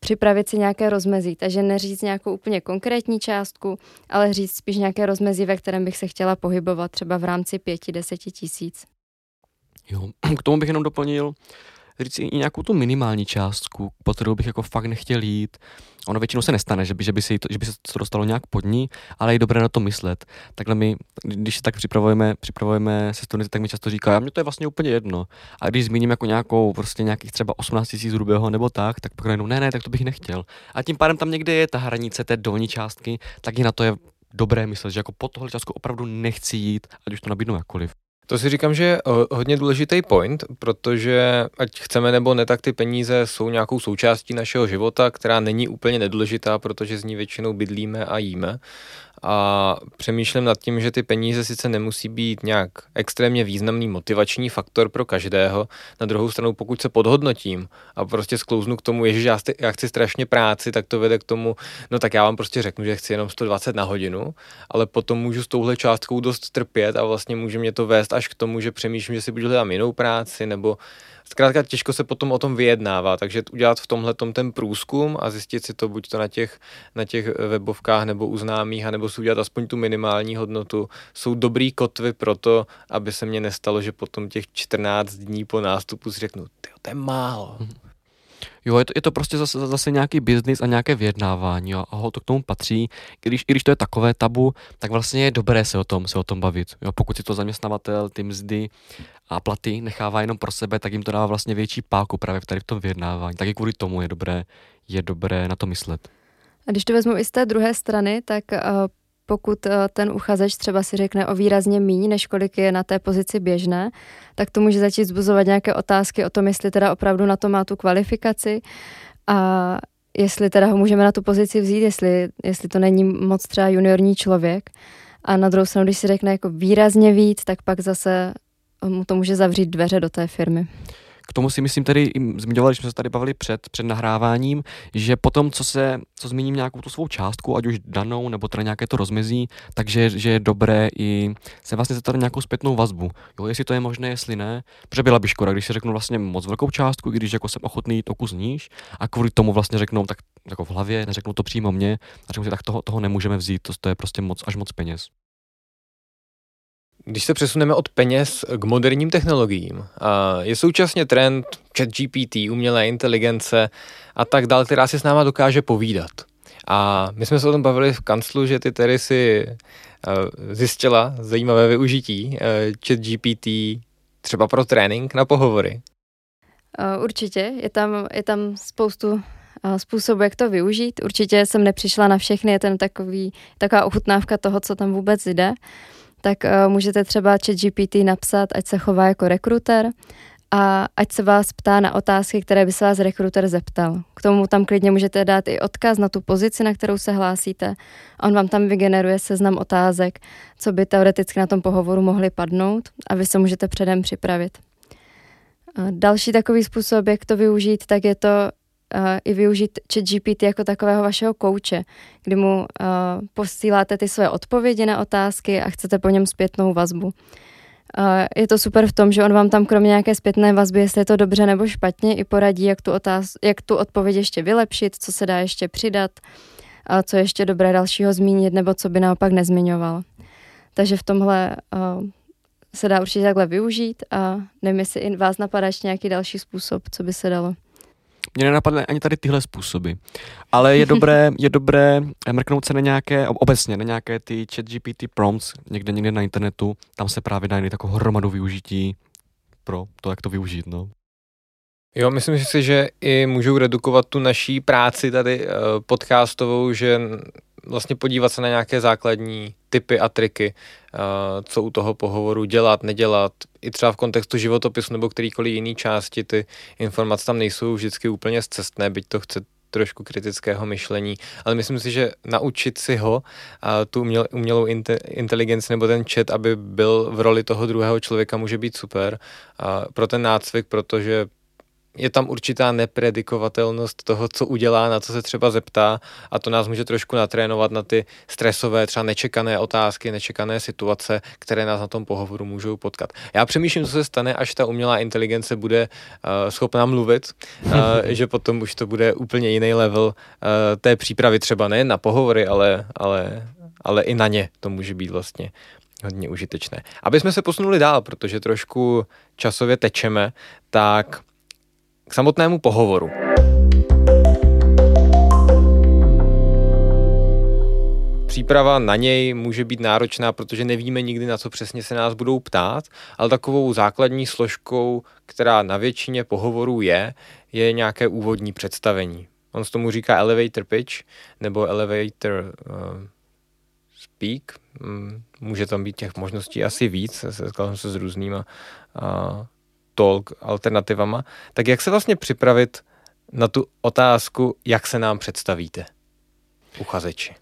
připravit si nějaké rozmezí, takže neříct nějakou úplně konkrétní částku, ale říct spíš nějaké rozmezí, ve kterém bych se chtěla pohybovat třeba v rámci pěti, deseti tisíc. Jo, k tomu bych jenom doplnil, říct i nějakou tu minimální částku, po kterou bych jako fakt nechtěl jít. Ono většinou se nestane, že by, že by, si to, že by se to dostalo nějak pod ní, ale je dobré na to myslet. Takhle my, když se tak připravujeme, připravujeme se studenty, tak mi často říká, a mě to je vlastně úplně jedno. A když zmíním jako nějakou, prostě nějakých třeba 18 tisíc hrubého nebo tak, tak pak ne, ne, tak to bych nechtěl. A tím pádem tam někde je ta hranice té dolní částky, tak i na to je dobré myslet, že jako po tohle částku opravdu nechci jít, ať už to nabídnu jakkoliv. To si říkám, že je hodně důležitý point, protože ať chceme nebo ne, tak ty peníze jsou nějakou součástí našeho života, která není úplně nedůležitá, protože z ní většinou bydlíme a jíme a přemýšlím nad tím, že ty peníze sice nemusí být nějak extrémně významný motivační faktor pro každého, na druhou stranu pokud se podhodnotím a prostě sklouznu k tomu, že já, já chci strašně práci, tak to vede k tomu, no tak já vám prostě řeknu, že chci jenom 120 na hodinu, ale potom můžu s touhle částkou dost trpět a vlastně může mě to vést až k tomu, že přemýšlím, že si budu hledat jinou práci nebo Zkrátka těžko se potom o tom vyjednává, takže udělat v tomhle ten průzkum a zjistit si to buď to na těch, na těch webovkách nebo u známých, nebo si udělat aspoň tu minimální hodnotu, jsou dobrý kotvy pro to, aby se mně nestalo, že potom těch 14 dní po nástupu si řeknu, to je málo. Mm-hmm Jo, je to, je to prostě zase, zase nějaký biznis a nějaké vyjednávání jo, a ho to k tomu patří. Když, I když to je takové tabu, tak vlastně je dobré se o tom, se o tom bavit. Jo, pokud si to zaměstnavatel, ty mzdy a platy nechává jenom pro sebe, tak jim to dává vlastně větší páku právě tady v tom vyjednávání. Tak i kvůli tomu je dobré, je dobré na to myslet. A když to vezmu i z té druhé strany, tak uh, pokud eh, ten uchazeč třeba si řekne o výrazně míň, než kolik je na té pozici běžné, tak to může začít zbuzovat nějaké otázky o tom, jestli teda opravdu na to má tu kvalifikaci a jestli teda ho můžeme na tu pozici vzít, jestli, jestli to není moc třeba juniorní člověk. A na druhou stranu, když si řekne jako výrazně víc, tak pak zase mu to může zavřít dveře do té firmy. K tomu si myslím tady, zmiňovali, jsme se tady bavili před, před nahráváním, že potom, co se, co zmíním nějakou tu svou částku, ať už danou, nebo teda nějaké to rozmezí, takže že je dobré i se vlastně zeptat nějakou zpětnou vazbu. Jo, jestli to je možné, jestli ne. Protože byla by škoda, když si řeknu vlastně moc velkou částku, když jako jsem ochotný jít o kus níž a kvůli tomu vlastně řeknou tak jako v hlavě, neřeknou to přímo mě a řeknou si, tak toho, toho nemůžeme vzít, to, to je prostě moc, až moc peněz. Když se přesuneme od peněz k moderním technologiím, je současně trend chat GPT, umělé inteligence a tak dále, která si s náma dokáže povídat. A my jsme se o tom bavili v kanclu, že ty tedy si zjistila zajímavé využití chat GPT třeba pro trénink na pohovory. Určitě, je tam, je tam spoustu způsobů, jak to využít. Určitě jsem nepřišla na všechny, je ten takový, taková ochutnávka toho, co tam vůbec jde tak uh, můžete třeba ChatGPT napsat, ať se chová jako rekruter a ať se vás ptá na otázky, které by se vás rekruter zeptal. K tomu tam klidně můžete dát i odkaz na tu pozici, na kterou se hlásíte. On vám tam vygeneruje seznam otázek, co by teoreticky na tom pohovoru mohly padnout a vy se můžete předem připravit. A další takový způsob, jak to využít, tak je to i využít chat GPT jako takového vašeho kouče, kdy mu uh, posíláte ty své odpovědi na otázky a chcete po něm zpětnou vazbu. Uh, je to super v tom, že on vám tam kromě nějaké zpětné vazby, jestli je to dobře nebo špatně, i poradí, jak tu, otáz- jak tu odpověď ještě vylepšit, co se dá ještě přidat, a co ještě dobré dalšího zmínit, nebo co by naopak nezmiňoval. Takže v tomhle uh, se dá určitě takhle využít a nevím, jestli vás napadá ještě nějaký další způsob, co by se dalo. Mě nenapadly ani tady tyhle způsoby. Ale je dobré, [laughs] je dobré mrknout se na nějaké, obecně na nějaké ty chat GPT prompts, někde někde na internetu, tam se právě dají takovou hromadu využití pro to, jak to využít, no. Jo, myslím si, že i můžou redukovat tu naší práci tady uh, podcastovou, že vlastně podívat se na nějaké základní typy a triky, uh, co u toho pohovoru dělat, nedělat, i třeba v kontextu životopisu nebo kterýkoliv jiný části, ty informace tam nejsou vždycky úplně zcestné, byť to chce trošku kritického myšlení, ale myslím si, že naučit si ho, tu uměl, umělou inte, inteligenci nebo ten chat, aby byl v roli toho druhého člověka, může být super. Pro ten nácvik, protože je tam určitá nepredikovatelnost toho, co udělá, na co se třeba zeptá a to nás může trošku natrénovat na ty stresové, třeba nečekané otázky, nečekané situace, které nás na tom pohovoru můžou potkat. Já přemýšlím, co se stane, až ta umělá inteligence bude uh, schopná mluvit, uh, [laughs] že potom už to bude úplně jiný level uh, té přípravy, třeba ne na pohovory, ale, ale, ale i na ně to může být vlastně hodně užitečné. Aby jsme se posunuli dál, protože trošku časově tečeme, tak k samotnému pohovoru. Příprava na něj může být náročná, protože nevíme nikdy, na co přesně se nás budou ptát, ale takovou základní složkou, která na většině pohovorů je, je nějaké úvodní představení. On s tomu říká elevator pitch nebo elevator uh, speak. Mm, může tam být těch možností asi víc, setkal jsem se s různýma uh, talk alternativama, tak jak se vlastně připravit na tu otázku, jak se nám představíte, uchazeči?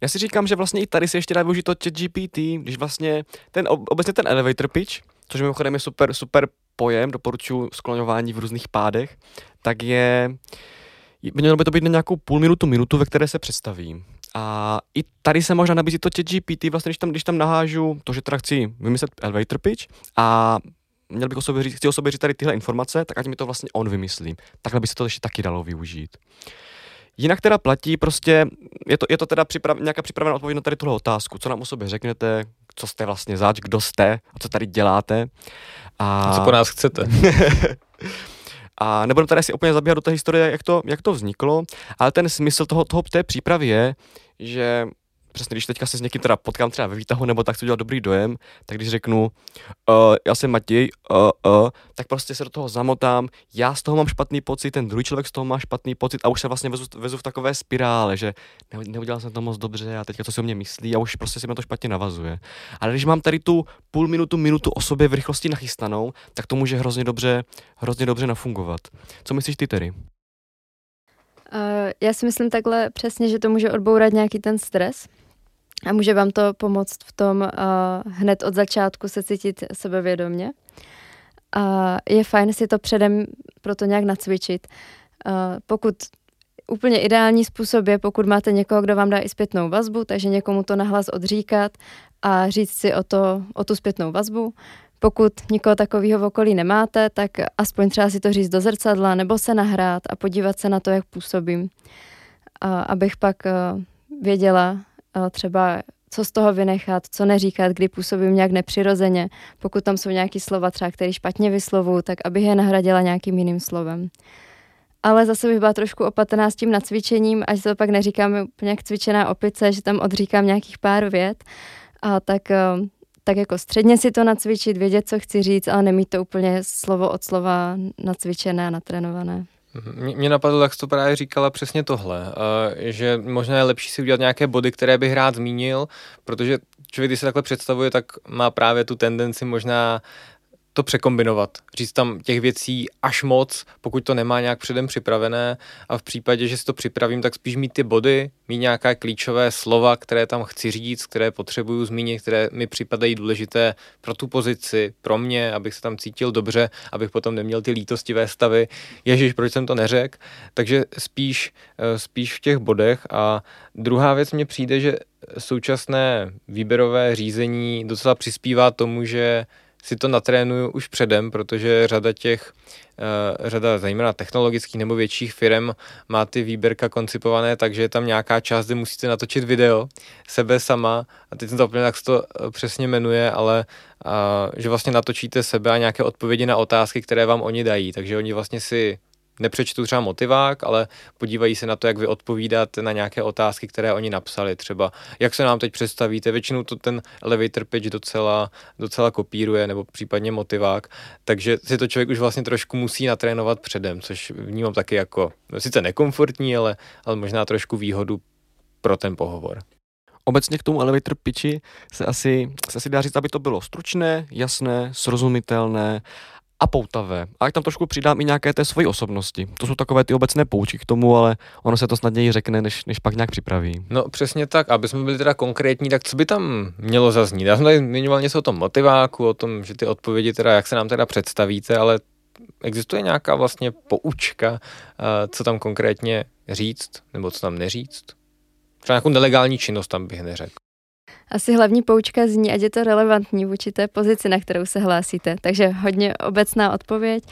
Já si říkám, že vlastně i tady se ještě dá využít to GPT, když vlastně ten, obecně ten elevator pitch, což mimochodem je super, super pojem, doporučuji skloňování v různých pádech, tak je, mělo by to být na nějakou půl minutu, minutu, ve které se představím. A i tady se možná nabízí to chat GPT, vlastně když tam, když tam nahážu to, že teda chci vymyslet elevator pitch a měl bych o sobě říct, chci o sobě říct tady tyhle informace, tak ať mi to vlastně on vymyslí. Takhle by se to ještě taky dalo využít. Jinak teda platí prostě, je to, je to teda připrav, nějaká připravená odpověď na tady tuhle otázku, co nám o sobě řeknete, co jste vlastně zač, kdo jste a co tady děláte. A... Co po nás chcete. [laughs] a nebudeme tady si úplně zabíhat do té historie, jak to, jak to vzniklo, ale ten smysl toho, toho té přípravy je, že přesně když teďka se s někým teda potkám třeba ve výtahu nebo tak chci udělat dobrý dojem, tak když řeknu, uh, já jsem Matěj, uh, uh, tak prostě se do toho zamotám, já z toho mám špatný pocit, ten druhý člověk z toho má špatný pocit a už se vlastně vezu, vezu v takové spirále, že ne, neudělal jsem to moc dobře a teďka co si o mě myslí a už prostě se mi to špatně navazuje. Ale když mám tady tu půl minutu, minutu o sobě v rychlosti nachystanou, tak to může hrozně dobře, hrozně dobře nafungovat. Co myslíš ty tedy? Uh, já si myslím takhle přesně, že to může odbourat nějaký ten stres, a může vám to pomoct v tom uh, hned od začátku se cítit sebevědomně. A je fajn si to předem proto nějak nacvičit. Pokud úplně ideální způsob je, pokud máte někoho, kdo vám dá i zpětnou vazbu, takže někomu to nahlas odříkat a říct si o, to, o tu zpětnou vazbu. Pokud nikoho takového v okolí nemáte, tak aspoň třeba si to říct do zrcadla nebo se nahrát a podívat se na to, jak působím. A abych pak uh, věděla uh, třeba, co z toho vynechat, co neříkat, kdy působím nějak nepřirozeně. Pokud tam jsou nějaké slova třeba, které špatně vyslovuju, tak abych je nahradila nějakým jiným slovem. Ale zase bych byla trošku opatrná s tím nacvičením, až to pak neříkám úplně jak cvičená opice, že tam odříkám nějakých pár vět. A tak uh, tak jako středně si to nacvičit, vědět, co chci říct, ale nemít to úplně slovo od slova nacvičené a natrénované. Mě napadlo, jak jsi to právě říkala, přesně tohle, že možná je lepší si udělat nějaké body, které bych rád zmínil, protože člověk, když se takhle představuje, tak má právě tu tendenci možná to překombinovat, říct tam těch věcí až moc, pokud to nemá nějak předem připravené a v případě, že si to připravím, tak spíš mít ty body, mít nějaké klíčové slova, které tam chci říct, které potřebuju zmínit, které mi připadají důležité pro tu pozici, pro mě, abych se tam cítil dobře, abych potom neměl ty lítostivé stavy, ježiš, proč jsem to neřekl, takže spíš, eh, spíš v těch bodech. A druhá věc mně přijde, že současné výběrové řízení docela přispívá tomu, že si to natrénuju už předem, protože řada těch, uh, řada zejména technologických nebo větších firm má ty výběrka koncipované, takže je tam nějaká část, kde musíte natočit video sebe sama. A teď jsem to jak se to eh, přesně jmenuje, ale uh, že vlastně natočíte sebe a nějaké odpovědi na otázky, které vám oni dají, takže oni vlastně si nepřečtu třeba motivák, ale podívají se na to, jak vy odpovídáte na nějaké otázky, které oni napsali. Třeba, jak se nám teď představíte, většinou to ten elevator pitch docela, docela kopíruje, nebo případně motivák, takže si to člověk už vlastně trošku musí natrénovat předem, což vnímám taky jako, no, sice nekomfortní, ale, ale možná trošku výhodu pro ten pohovor. Obecně k tomu elevator pitchi se asi, se asi dá říct, aby to bylo stručné, jasné, srozumitelné a poutavé. A jak tam trošku přidám i nějaké té svoji osobnosti. To jsou takové ty obecné poučky k tomu, ale ono se to snadněji řekne, než, než pak nějak připraví. No přesně tak, aby jsme byli teda konkrétní, tak co by tam mělo zaznít? Já jsem tady zmiňoval něco o tom motiváku, o tom, že ty odpovědi teda, jak se nám teda představíte, ale existuje nějaká vlastně poučka, co tam konkrétně říct, nebo co tam neříct? Třeba nějakou nelegální činnost tam bych neřekl. Asi hlavní poučka zní, ať je to relevantní vůči té pozici, na kterou se hlásíte. Takže hodně obecná odpověď,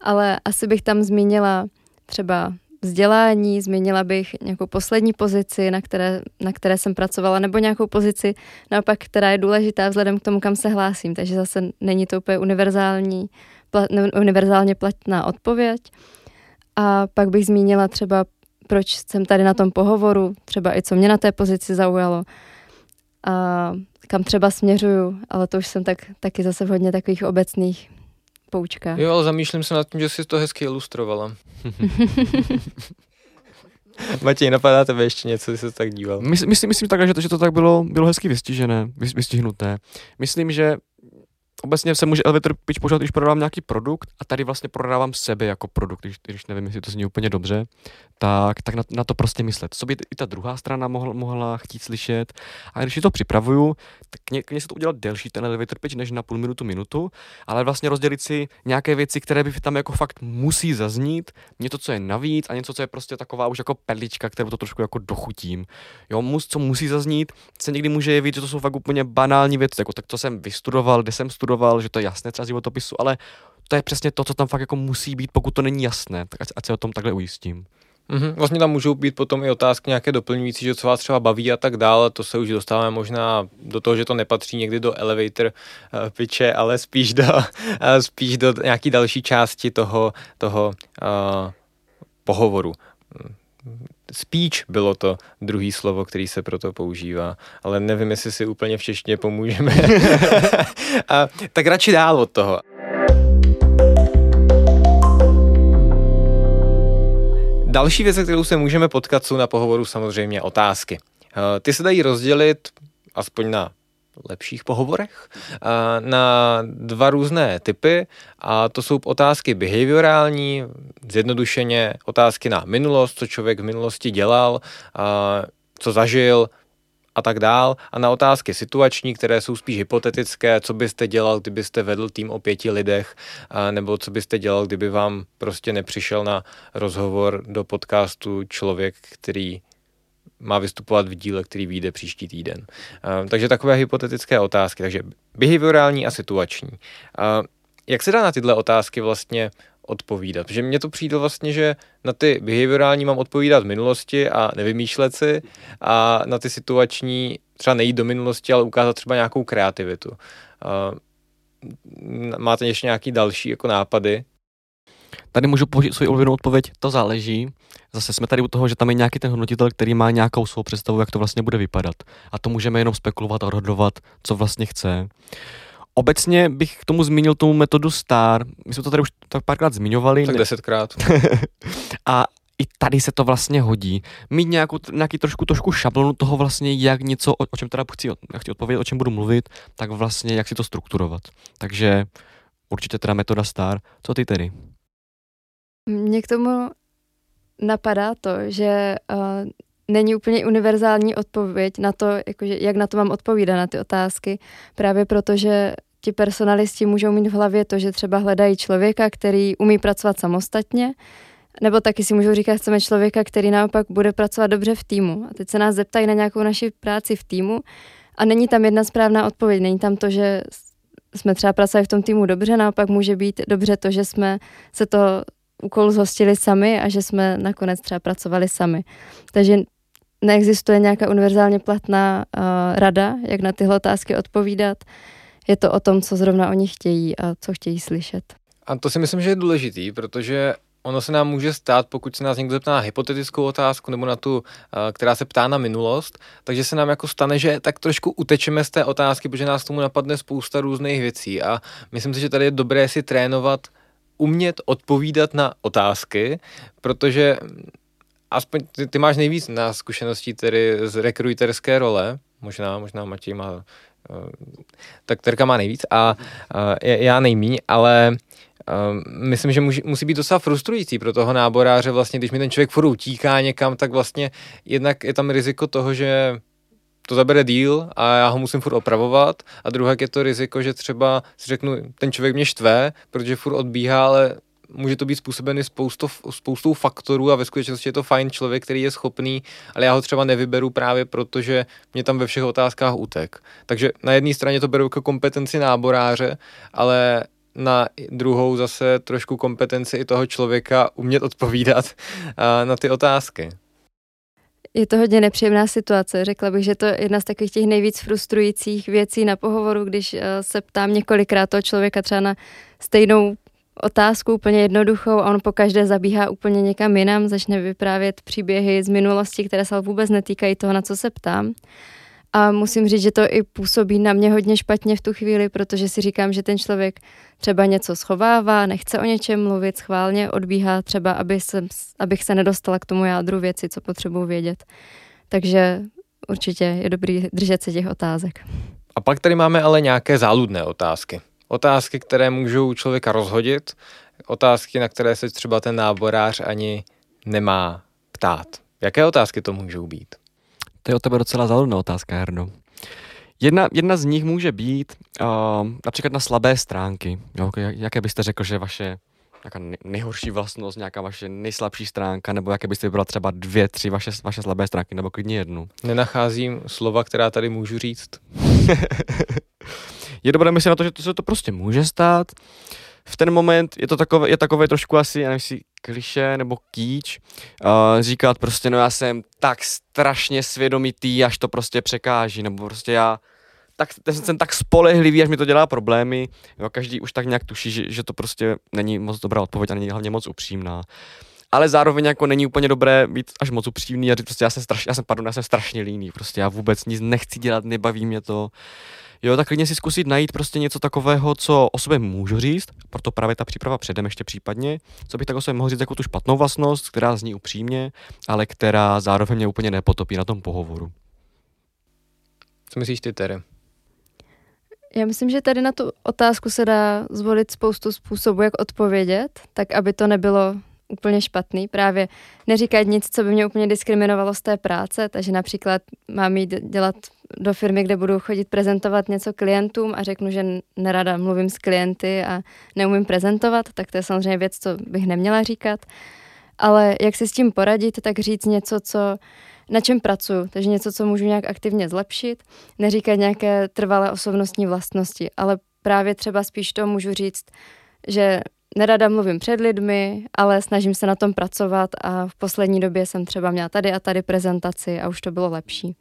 ale asi bych tam zmínila třeba vzdělání, zmínila bych nějakou poslední pozici, na které, na které jsem pracovala, nebo nějakou pozici, naopak, která je důležitá vzhledem k tomu, kam se hlásím. Takže zase není to úplně univerzální, plat, univerzálně platná odpověď. A pak bych zmínila třeba, proč jsem tady na tom pohovoru, třeba i co mě na té pozici zaujalo, a kam třeba směřuju, ale to už jsem tak, taky zase v hodně takových obecných poučkách. Jo, ale zamýšlím se nad tím, že jsi to hezky ilustrovala. [laughs] Matěj, napadá tebe ještě něco, když se tak díval? Myslím, myslím, myslím tak, že to, že to tak bylo, bylo hezky vystižené, vystihnuté. Myslím, že obecně se může elevator pitch používat, když prodávám nějaký produkt a tady vlastně prodávám sebe jako produkt, když, když nevím, jestli to zní úplně dobře, tak, tak na, na to prostě myslet. Co by i ta druhá strana mohla, mohla chtít slyšet. A když si to připravuju, tak mě se to udělat delší ten elevator pitch než na půl minutu, minutu, ale vlastně rozdělit si nějaké věci, které by tam jako fakt musí zaznít, něco, co je navíc a něco, co je prostě taková už jako perlička, kterou to trošku jako dochutím. Jo, mus, co musí zaznít, se někdy může jevit, že to jsou fakt úplně banální věci, jako tak to jsem vystudoval, kde jsem studoval, že to je jasné třeba z životopisu, ale to je přesně to, co tam fakt jako musí být, pokud to není jasné, tak ať, ať se o tom takhle ujistím. Mm-hmm. Vlastně tam můžou být potom i otázky nějaké doplňující, že co vás třeba baví a tak dále. To se už dostáváme možná do toho, že to nepatří někdy do elevator uh, pitche, ale spíš do, uh, spíš do nějaký další části toho, toho uh, pohovoru. Speech bylo to druhý slovo, který se proto používá, ale nevím, jestli si úplně v češtině pomůžeme. [laughs] a, tak radši dál od toho. Další věc, kterou se můžeme potkat, jsou na pohovoru samozřejmě otázky. Eh, ty se dají rozdělit aspoň na lepších pohovorech na dva různé typy a to jsou otázky behaviorální, zjednodušeně otázky na minulost, co člověk v minulosti dělal, co zažil a tak dál a na otázky situační, které jsou spíš hypotetické, co byste dělal, kdybyste vedl tým o pěti lidech, nebo co byste dělal, kdyby vám prostě nepřišel na rozhovor do podcastu člověk, který má vystupovat v díle, který vyjde příští týden. Takže takové hypotetické otázky, takže behaviorální a situační. Jak se dá na tyhle otázky vlastně odpovídat. Že mně to přijde vlastně, že na ty behaviorální mám odpovídat v minulosti a nevymýšlet si a na ty situační třeba nejít do minulosti, ale ukázat třeba nějakou kreativitu. máte ještě nějaký další jako nápady? Tady můžu použít svou oblíbenou odpověď, to záleží. Zase jsme tady u toho, že tam je nějaký ten hodnotitel, který má nějakou svou představu, jak to vlastně bude vypadat. A to můžeme jenom spekulovat a odhodovat, co vlastně chce. Obecně bych k tomu zmínil tomu metodu STAR. My jsme to tady už tak párkrát zmiňovali. Tak desetkrát. [laughs] a i tady se to vlastně hodí. Mít nějakou, nějaký trošku, trošku šablonu toho vlastně, jak něco, o, o čem teda chci, chci odpovědět, o čem budu mluvit, tak vlastně jak si to strukturovat. Takže určitě teda metoda STAR. Co ty tedy? Mně k tomu napadá to, že uh, není úplně univerzální odpověď na to, jakože, jak na to mám odpovídat na ty otázky, právě protože ti personalisti můžou mít v hlavě to, že třeba hledají člověka, který umí pracovat samostatně, nebo taky si můžou říkat, chceme člověka, který naopak bude pracovat dobře v týmu. A teď se nás zeptají na nějakou naši práci v týmu a není tam jedna správná odpověď. Není tam to, že jsme třeba pracovali v tom týmu dobře, naopak může být dobře to, že jsme se to úkol zhostili sami a že jsme nakonec třeba pracovali sami. Takže neexistuje nějaká univerzálně platná uh, rada, jak na tyhle otázky odpovídat. Je to o tom, co zrovna oni chtějí a co chtějí slyšet. A to si myslím, že je důležitý, protože ono se nám může stát, pokud se nás někdo zeptá na hypotetickou otázku nebo na tu, která se ptá na minulost, takže se nám jako stane, že tak trošku utečeme z té otázky, protože nás tomu napadne spousta různých věcí a myslím si, že tady je dobré si trénovat umět odpovídat na otázky, protože aspoň ty, ty máš nejvíc na zkušeností tedy z rekruiterské role, možná, možná Matěj má, uh, tak Terka má nejvíc a uh, já nejmíň, ale uh, myslím, že musí, musí být docela frustrující pro toho náboráře vlastně, když mi ten člověk furt utíká někam, tak vlastně jednak je tam riziko toho, že to zabere díl a já ho musím furt opravovat a druhé je to riziko, že třeba si řeknu, ten člověk mě štve, protože furt odbíhá, ale může to být způsobený spoustou, spoustou faktorů a ve skutečnosti je to fajn člověk, který je schopný, ale já ho třeba nevyberu právě proto, že mě tam ve všech otázkách utek. Takže na jedné straně to beru jako kompetenci náboráře, ale na druhou zase trošku kompetenci i toho člověka umět odpovídat na ty otázky. Je to hodně nepříjemná situace. Řekla bych, že to je jedna z takových těch nejvíc frustrujících věcí na pohovoru, když eh, se ptám několikrát toho člověka třeba na stejnou otázku úplně jednoduchou a on po každé zabíhá úplně někam jinam, začne vyprávět příběhy z minulosti, které se vůbec netýkají toho, na co se ptám. A musím říct, že to i působí na mě hodně špatně v tu chvíli, protože si říkám, že ten člověk třeba něco schovává, nechce o něčem mluvit, schválně odbíhá třeba, aby se, abych se nedostala k tomu jádru věci, co potřebuji vědět. Takže určitě je dobrý držet se těch otázek. A pak tady máme ale nějaké záludné otázky. Otázky, které můžou člověka rozhodit, otázky, na které se třeba ten náborář ani nemá ptát. Jaké otázky to můžou být? To je o tebe docela záludná otázka, Herno. Jedna, jedna z nich může být uh, například na slabé stránky. Jo, jaké byste řekl, že vaše nějaká nejhorší vlastnost, nějaká vaše nejslabší stránka, nebo jaké byste vybral třeba dvě, tři vaše, vaše slabé stránky, nebo klidně jednu. Nenacházím slova, která tady můžu říct. [laughs] je dobré myslet na to, že to se to prostě může stát. V ten moment je to takové, je takové trošku asi, já nevím, si kliše nebo kýč, uh, říkat prostě, no já jsem tak strašně svědomitý, až to prostě překáží, nebo prostě já tak, jsem tak spolehlivý, až mi to dělá problémy. Jo, každý už tak nějak tuší, že, že to prostě není moc dobrá odpověď a není hlavně moc upřímná. Ale zároveň jako není úplně dobré být až moc upřímný a říct prostě já jsem, straš, já jsem, pardon, já jsem strašně líný, prostě já vůbec nic nechci dělat, nebaví mě to. Jo, tak klidně si zkusit najít prostě něco takového, co o sobě můžu říct, proto právě ta příprava předem ještě případně, co bych tak o sobě mohl říct jako tu špatnou vlastnost, která zní upřímně, ale která zároveň mě úplně nepotopí na tom pohovoru. Co myslíš ty, Tere? Já myslím, že tady na tu otázku se dá zvolit spoustu způsobů, jak odpovědět, tak aby to nebylo úplně špatný. Právě neříkat nic, co by mě úplně diskriminovalo z té práce, takže například mám jít dělat do firmy, kde budu chodit prezentovat něco klientům a řeknu, že nerada mluvím s klienty a neumím prezentovat, tak to je samozřejmě věc, co bych neměla říkat. Ale jak si s tím poradit, tak říct něco, co na čem pracuju, takže něco, co můžu nějak aktivně zlepšit, neříkat nějaké trvalé osobnostní vlastnosti, ale právě třeba spíš to můžu říct, že nerada mluvím před lidmi, ale snažím se na tom pracovat a v poslední době jsem třeba měla tady a tady prezentaci a už to bylo lepší.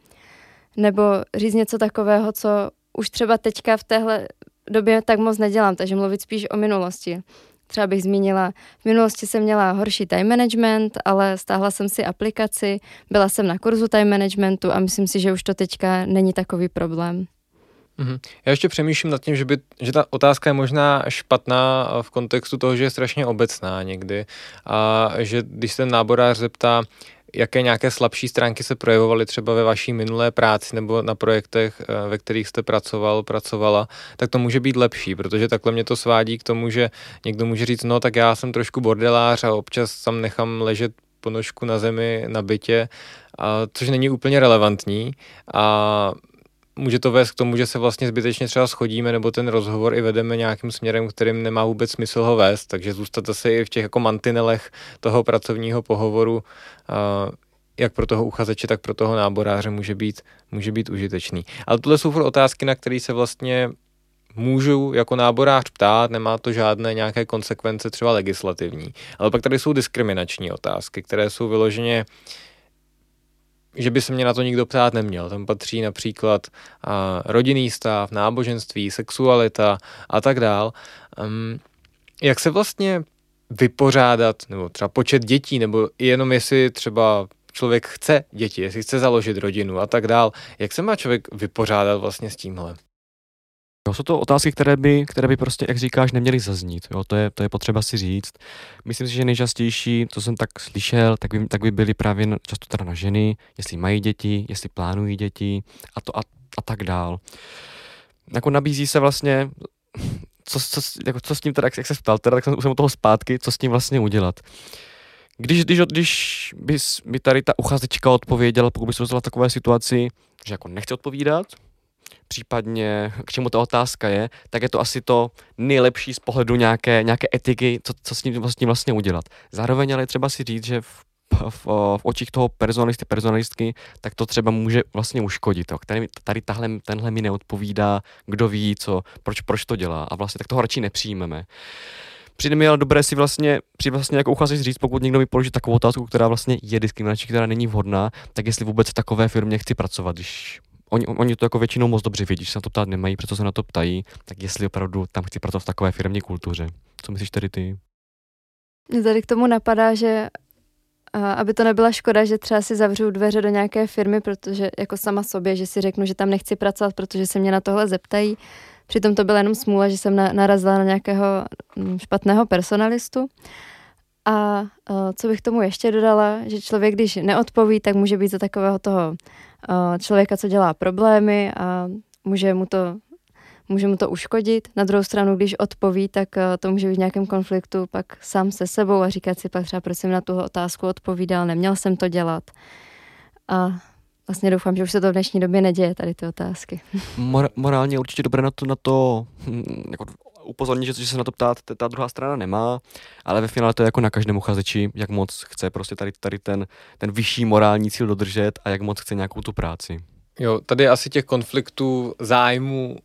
Nebo říct něco takového, co už třeba teďka v téhle době tak moc nedělám, takže mluvit spíš o minulosti. Třeba bych zmínila, v minulosti jsem měla horší time management, ale stáhla jsem si aplikaci, byla jsem na kurzu time managementu a myslím si, že už to teďka není takový problém. Mm-hmm. Já ještě přemýšlím nad tím, že, by, že ta otázka je možná špatná v kontextu toho, že je strašně obecná někdy a že když ten náborář zeptá, jaké nějaké slabší stránky se projevovaly třeba ve vaší minulé práci nebo na projektech, eh, ve kterých jste pracoval, pracovala, tak to může být lepší, protože takhle mě to svádí k tomu, že někdo může říct, no tak já jsem trošku bordelář a občas tam nechám ležet ponožku na zemi na bytě, a, což není úplně relevantní a může to vést k tomu, že se vlastně zbytečně třeba schodíme nebo ten rozhovor i vedeme nějakým směrem, kterým nemá vůbec smysl ho vést, takže zůstat zase i v těch jako mantinelech toho pracovního pohovoru, jak pro toho uchazeče, tak pro toho náboráře může být, může být užitečný. Ale tohle jsou otázky, na které se vlastně můžu jako náborář ptát, nemá to žádné nějaké konsekvence třeba legislativní. Ale pak tady jsou diskriminační otázky, které jsou vyloženě uh, že by se mě na to nikdo ptát neměl. Tam patří například uh, rodinný stav, náboženství, sexualita a tak dál. Um, jak se vlastně vypořádat, nebo třeba počet dětí, nebo jenom jestli třeba člověk chce děti, jestli chce založit rodinu a tak dál. Jak se má člověk vypořádat vlastně s tímhle? Jo, jsou to otázky, které by, které by prostě, jak říkáš, neměly zaznít. Jo, to, je, to je potřeba si říct. Myslím si, že nejčastější, co jsem tak slyšel, tak by, tak by byly právě často teda na ženy, jestli mají děti, jestli plánují děti a to a, a tak dál. Jako nabízí se vlastně, co, co, jako, co s tím teda, jak se ptal, teda, tak jsem, jsem u toho zpátky, co s tím vlastně udělat. Když, když, když by, by tady ta uchazečka odpověděla, pokud by se dostala takové situaci, že jako nechce odpovídat, případně k čemu ta otázka je, tak je to asi to nejlepší z pohledu nějaké, nějaké etiky, co, co s tím vlastně, vlastně udělat. Zároveň ale třeba si říct, že v v, v očích toho personalisty, personalistky, tak to třeba může vlastně uškodit. Jo. Tady, tady tahle, tenhle mi neodpovídá, kdo ví, co, proč, proč to dělá a vlastně tak toho radši nepřijmeme. Přijde mi ale dobré si vlastně, při vlastně jako uchazeč říct, pokud někdo mi položí takovou otázku, která vlastně je diskriminační, která není vhodná, tak jestli vůbec v takové firmě chci pracovat, když oni, oni to jako většinou moc dobře vědí, že se na to ptát nemají, proto se na to ptají, tak jestli opravdu tam chci pracovat v takové firmní kultuře. Co myslíš tady ty? Mě tady k tomu napadá, že aby to nebyla škoda, že třeba si zavřu dveře do nějaké firmy, protože jako sama sobě, že si řeknu, že tam nechci pracovat, protože se mě na tohle zeptají. Přitom to byla jenom smůla, že jsem narazila na nějakého mm, špatného personalistu. A co bych tomu ještě dodala, že člověk, když neodpoví, tak může být za takového toho člověka, co dělá problémy a může mu to může mu to uškodit. Na druhou stranu, když odpoví, tak to může být v nějakém konfliktu pak sám se sebou a říkat si pak třeba, proč jsem na tu otázku odpovídal, neměl jsem to dělat. A vlastně doufám, že už se to v dnešní době neděje, tady ty otázky. Mor- morálně určitě dobré na to, na to hm, jako upozornit, že, že se na to ptát ta druhá strana nemá, ale ve finále to je jako na každém uchazeči, jak moc chce prostě tady, tady ten, ten vyšší morální cíl dodržet a jak moc chce nějakou tu práci. Jo, tady asi těch konfliktů zájmu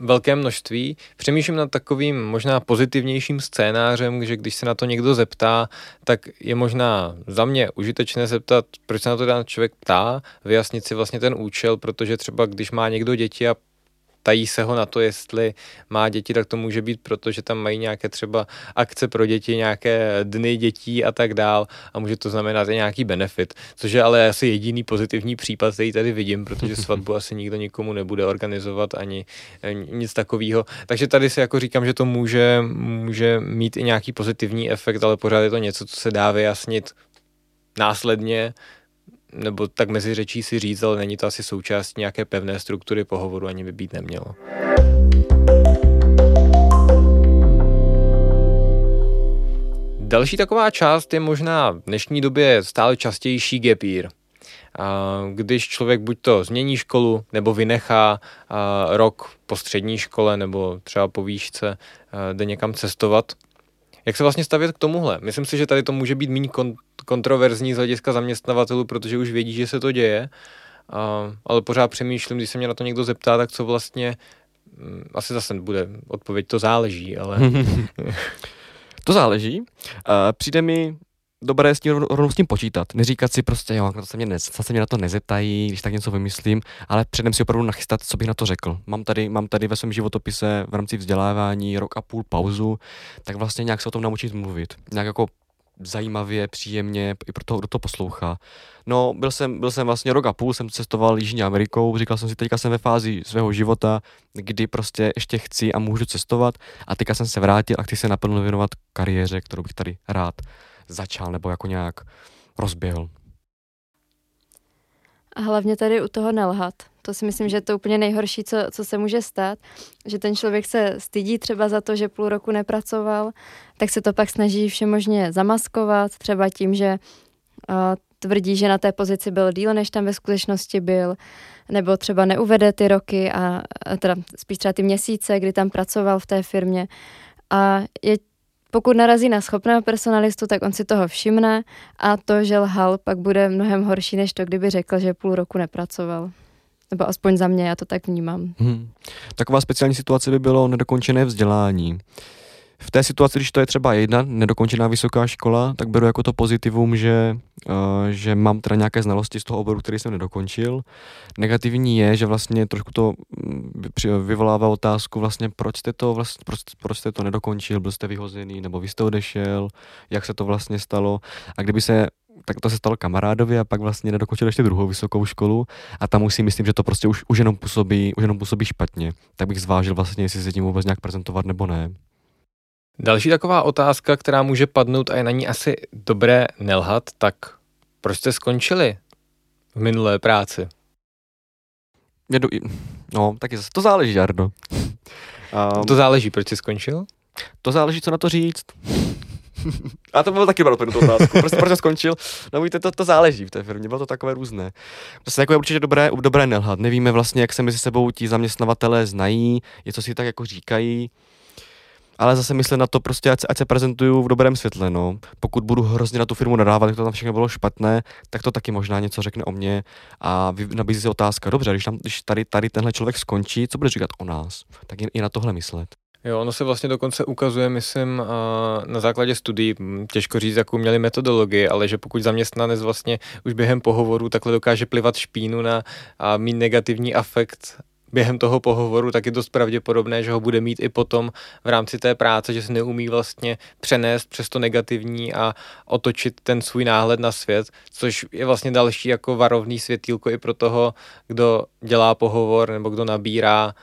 velké množství. Přemýšlím nad takovým možná pozitivnějším scénářem, že když se na to někdo zeptá, tak je možná za mě užitečné zeptat, proč se na to ten člověk ptá, vyjasnit si vlastně ten účel, protože třeba když má někdo děti a ptají se ho na to, jestli má děti, tak to může být, protože tam mají nějaké třeba akce pro děti, nějaké dny dětí a tak dál a může to znamenat i nějaký benefit, což je ale asi jediný pozitivní případ, který tady vidím, protože [laughs] svatbu asi nikdo nikomu nebude organizovat ani nic takového. Takže tady si jako říkám, že to může, může mít i nějaký pozitivní efekt, ale pořád je to něco, co se dá vyjasnit následně nebo tak mezi řečí si říct, ale není to asi součást nějaké pevné struktury pohovoru, ani by být nemělo. Další taková část je možná v dnešní době stále častější year. Když člověk buď to změní školu, nebo vynechá rok po střední škole, nebo třeba po výšce, jde někam cestovat. Jak se vlastně stavět k tomuhle? Myslím si, že tady to může být méně kontroverzní z hlediska zaměstnavatelů, protože už vědí, že se to děje, ale pořád přemýšlím, když se mě na to někdo zeptá, tak co vlastně mm, asi zase bude odpověď, to záleží, ale... [laughs] to záleží. Uh, přijde mi dobré s tím rovnou s tím počítat. Neříkat si prostě, jo, to se mě, ne, se mě na to nezeptají, když tak něco vymyslím, ale předem si opravdu nachystat, co bych na to řekl. Mám tady, mám tady ve svém životopise v rámci vzdělávání rok a půl pauzu, tak vlastně nějak se o tom naučit mluvit. Nějak jako zajímavě, příjemně, i pro toho, kdo to poslouchá. No, byl jsem, byl jsem vlastně rok a půl, jsem cestoval Jižní Amerikou, říkal jsem si, teďka jsem ve fázi svého života, kdy prostě ještě chci a můžu cestovat a teďka jsem se vrátil a chci se naplno věnovat kariéře, kterou bych tady rád začal nebo jako nějak rozběhl. A hlavně tady u toho nelhat. To si myslím, že je to úplně nejhorší, co, co se může stát, že ten člověk se stydí třeba za to, že půl roku nepracoval, tak se to pak snaží všemožně zamaskovat, třeba tím, že uh, tvrdí, že na té pozici byl díl, než tam ve skutečnosti byl, nebo třeba neuvede ty roky, a, a teda spíš třeba ty měsíce, kdy tam pracoval v té firmě. A je pokud narazí na schopného personalistu, tak on si toho všimne a to, že lhal, pak bude mnohem horší, než to, kdyby řekl, že půl roku nepracoval. Nebo aspoň za mě, já to tak vnímám. Hmm. Taková speciální situace by bylo nedokončené vzdělání. V té situaci, když to je třeba jedna nedokončená vysoká škola, tak beru jako to pozitivum, že, uh, že mám teda nějaké znalosti z toho oboru, který jsem nedokončil. Negativní je, že vlastně trošku to mm, vyvolává otázku vlastně, proč jste to vlastně, proč, proč jste to nedokončil, byl jste vyhozený, nebo vy jste odešel, jak se to vlastně stalo. A kdyby se tak to se stalo kamarádovi a pak vlastně nedokončil ještě druhou vysokou školu a tam už si myslím, že to prostě už, už, jenom působí, už jenom působí špatně. Tak bych zvážil vlastně, jestli se tím vůbec nějak prezentovat nebo ne. Další taková otázka, která může padnout a je na ní asi dobré nelhat, tak proč jste skončili v minulé práci? Jedu, no, taky zase to záleží, Jardo. Um, [laughs] to záleží, proč jsi skončil? To záleží, co na to říct. A to bylo taky bylo tu otázku. Prostě proč skončil? No víte, to, to záleží v té firmě, bylo to takové různé. Se jako je určitě dobré, dobré nelhat. Nevíme vlastně, jak se mezi sebou ti zaměstnavatelé znají, je co si tak jako říkají ale zase myslím na to prostě, ať se, ať se prezentuju v dobrém světle, no. Pokud budu hrozně na tu firmu nadávat, tak to tam všechno bylo špatné, tak to taky možná něco řekne o mě a nabízí se otázka, dobře, když, tam, když tady, tady tenhle člověk skončí, co bude říkat o nás? Tak i na tohle myslet. Jo, ono se vlastně dokonce ukazuje, myslím, na základě studií, těžko říct, jakou měli metodologii, ale že pokud zaměstnanec vlastně už během pohovoru takhle dokáže plivat špínu na a mít negativní afekt během toho pohovoru, tak je dost pravděpodobné, že ho bude mít i potom v rámci té práce, že se neumí vlastně přenést přes to negativní a otočit ten svůj náhled na svět, což je vlastně další jako varovný světýlko i pro toho, kdo dělá pohovor nebo kdo nabírá,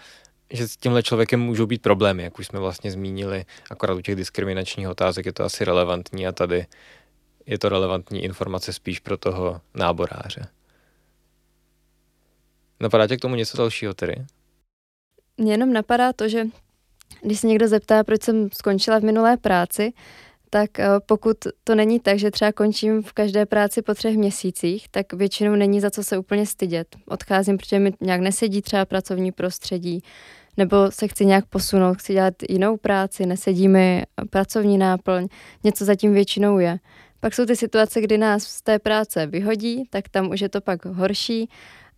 že s tímhle člověkem můžou být problémy, jak už jsme vlastně zmínili, akorát u těch diskriminačních otázek je to asi relevantní a tady je to relevantní informace spíš pro toho náboráře. Napadá tě k tomu něco dalšího tedy? Mně jenom napadá to, že když se někdo zeptá, proč jsem skončila v minulé práci, tak eh, pokud to není tak, že třeba končím v každé práci po třech měsících, tak většinou není za co se úplně stydět. Odcházím, protože mi nějak nesedí třeba pracovní prostředí, nebo se chci nějak posunout, chci dělat jinou práci, nesedí mi pracovní náplň, něco zatím většinou je. Pak jsou ty situace, kdy nás z té práce vyhodí, tak tam už je to pak horší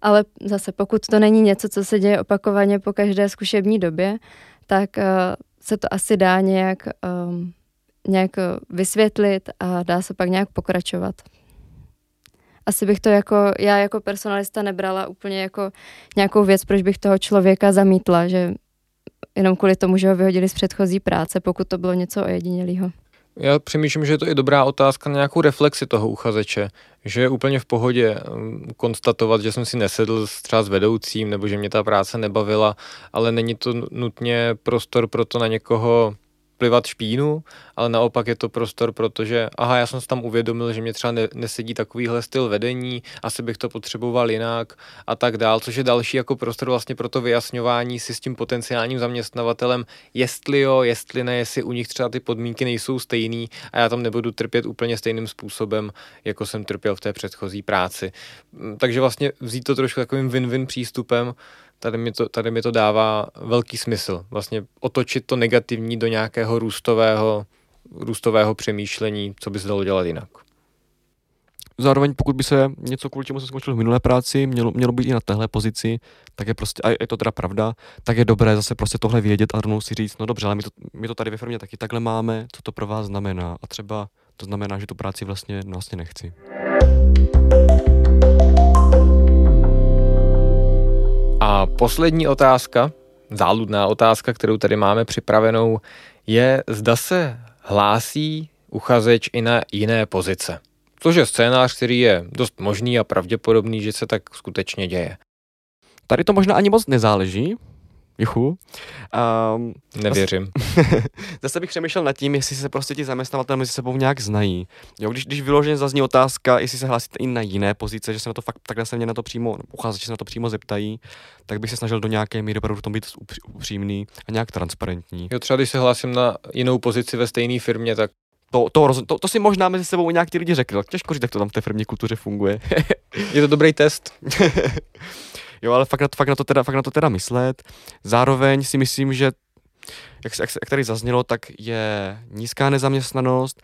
ale zase pokud to není něco, co se děje opakovaně po každé zkušební době, tak uh, se to asi dá nějak, um, nějak vysvětlit a dá se pak nějak pokračovat. Asi bych to jako, já jako personalista nebrala úplně jako nějakou věc, proč bych toho člověka zamítla, že jenom kvůli tomu, že ho vyhodili z předchozí práce, pokud to bylo něco ojedinělého. Já přemýšlím, že je to i dobrá otázka na nějakou reflexi toho uchazeče, že je úplně v pohodě um, konstatovat, že jsem si nesedl třeba s vedoucím nebo že mě ta práce nebavila, ale není to nutně prostor pro to na někoho plivat špínu, ale naopak je to prostor, protože aha, já jsem si tam uvědomil, že mě třeba ne, nesedí takovýhle styl vedení, asi bych to potřeboval jinak a tak dál, což je další jako prostor vlastně pro to vyjasňování si s tím potenciálním zaměstnavatelem, jestli jo, jestli ne, jestli u nich třeba ty podmínky nejsou stejný a já tam nebudu trpět úplně stejným způsobem, jako jsem trpěl v té předchozí práci. Mm, takže vlastně vzít to trošku takovým win-win přístupem, tady mi, to, tady mi to dává velký smysl. Vlastně otočit to negativní do nějakého růstového, růstového přemýšlení, co by se dalo dělat jinak. Zároveň pokud by se něco, kvůli čemu se skončil v minulé práci, mělo, mělo být i na téhle pozici, tak je prostě, a je to teda pravda, tak je dobré zase prostě tohle vědět a rovnou si říct, no dobře, ale my to, my to tady ve firmě taky takhle máme, co to pro vás znamená. A třeba to znamená, že tu práci vlastně, vlastně nechci. A poslední otázka, záludná otázka, kterou tady máme připravenou, je, zda se hlásí uchazeč i na jiné pozice. Což je scénář, který je dost možný a pravděpodobný, že se tak skutečně děje. Tady to možná ani moc nezáleží, Juchu. Um, Nevěřím. [laughs] Zase bych přemýšlel nad tím, jestli se prostě ti zaměstnavatelé mezi sebou nějak znají. Jo, když, když vyloženě zazní otázka, jestli se hlásíte i na jiné pozice, že se na to fakt takhle se mě na to přímo, uchazeči se na to přímo zeptají, tak bych se snažil do nějaké míry opravdu v tom být upřímný a nějak transparentní. Jo, třeba když se hlásím na jinou pozici ve stejné firmě, tak to, to, to, to, si možná mezi sebou nějak ti lidi řekli, těžko říct, jak to tam v té firmní kultuře funguje. [laughs] je to dobrý test. [laughs] Jo, ale fakt na, to, fakt, na to teda, fakt na to teda myslet. Zároveň si myslím, že jak, jak, jak tady zaznělo, tak je nízká nezaměstnanost,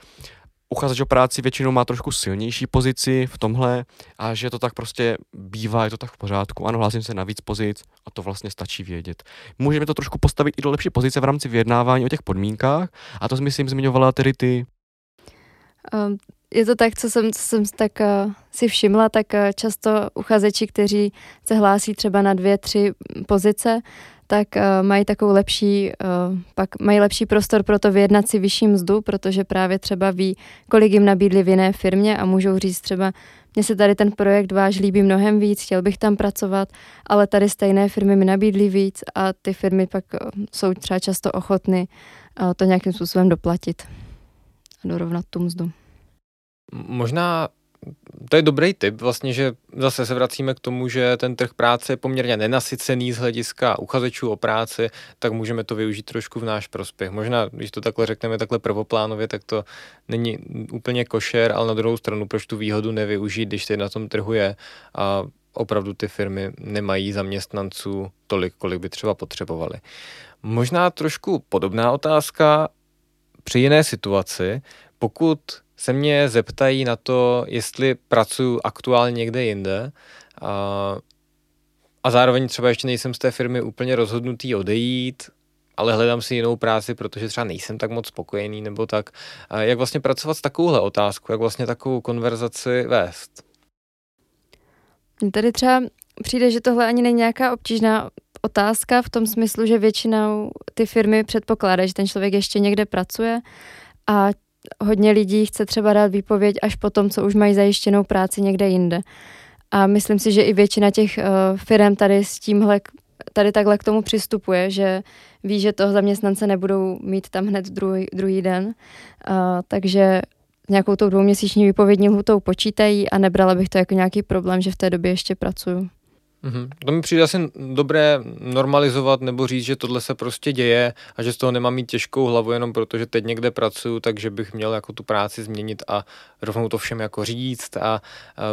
uchazeč o práci většinou má trošku silnější pozici v tomhle a že to tak prostě bývá, je to tak v pořádku. Ano, hlásím se na víc pozic a to vlastně stačí vědět. Můžeme to trošku postavit i do lepší pozice v rámci vyjednávání o těch podmínkách a to myslím zmiňovala tedy ty. Um, je to tak, co jsem, co jsem tak uh, si všimla, tak uh, často uchazeči, kteří se hlásí třeba na dvě, tři pozice, tak uh, mají takovou lepší, uh, pak mají lepší prostor pro to vyjednat si vyšší mzdu, protože právě třeba ví, kolik jim nabídli v jiné firmě a můžou říct třeba, mně se tady ten projekt váš líbí mnohem víc, chtěl bych tam pracovat, ale tady stejné firmy mi nabídly víc a ty firmy pak uh, jsou třeba často ochotny uh, to nějakým způsobem doplatit a dorovnat tu mzdu. Možná to je dobrý tip, vlastně, že zase se vracíme k tomu, že ten trh práce je poměrně nenasycený z hlediska uchazečů o práci, tak můžeme to využít trošku v náš prospěch. Možná, když to takhle řekneme takhle prvoplánově, tak to není úplně košer, ale na druhou stranu, proč tu výhodu nevyužít, když se na tom trhu je a opravdu ty firmy nemají zaměstnanců tolik, kolik by třeba potřebovali. Možná trošku podobná otázka při jiné situaci, pokud se mě zeptají na to, jestli pracuji aktuálně někde jinde a, a zároveň třeba ještě nejsem z té firmy úplně rozhodnutý odejít, ale hledám si jinou práci, protože třeba nejsem tak moc spokojený nebo tak. A jak vlastně pracovat s takovouhle otázkou, jak vlastně takovou konverzaci vést? Tady třeba přijde, že tohle ani není nějaká obtížná otázka v tom smyslu, že většinou ty firmy předpokládají, že ten člověk ještě někde pracuje a hodně lidí chce třeba dát výpověď až po tom, co už mají zajištěnou práci někde jinde. A myslím si, že i většina těch uh, firm tady s tímhle, tady takhle k tomu přistupuje, že ví, že toho zaměstnance nebudou mít tam hned druhý, druhý den. Uh, takže nějakou tou dvouměsíční výpovědní lhutou počítají a nebrala bych to jako nějaký problém, že v té době ještě pracuju. Mm-hmm. To mi přijde asi dobré normalizovat nebo říct, že tohle se prostě děje a že z toho nemám mít těžkou hlavu jenom protože teď někde pracuju, takže bych měl jako tu práci změnit a rovnou to všem jako říct a, a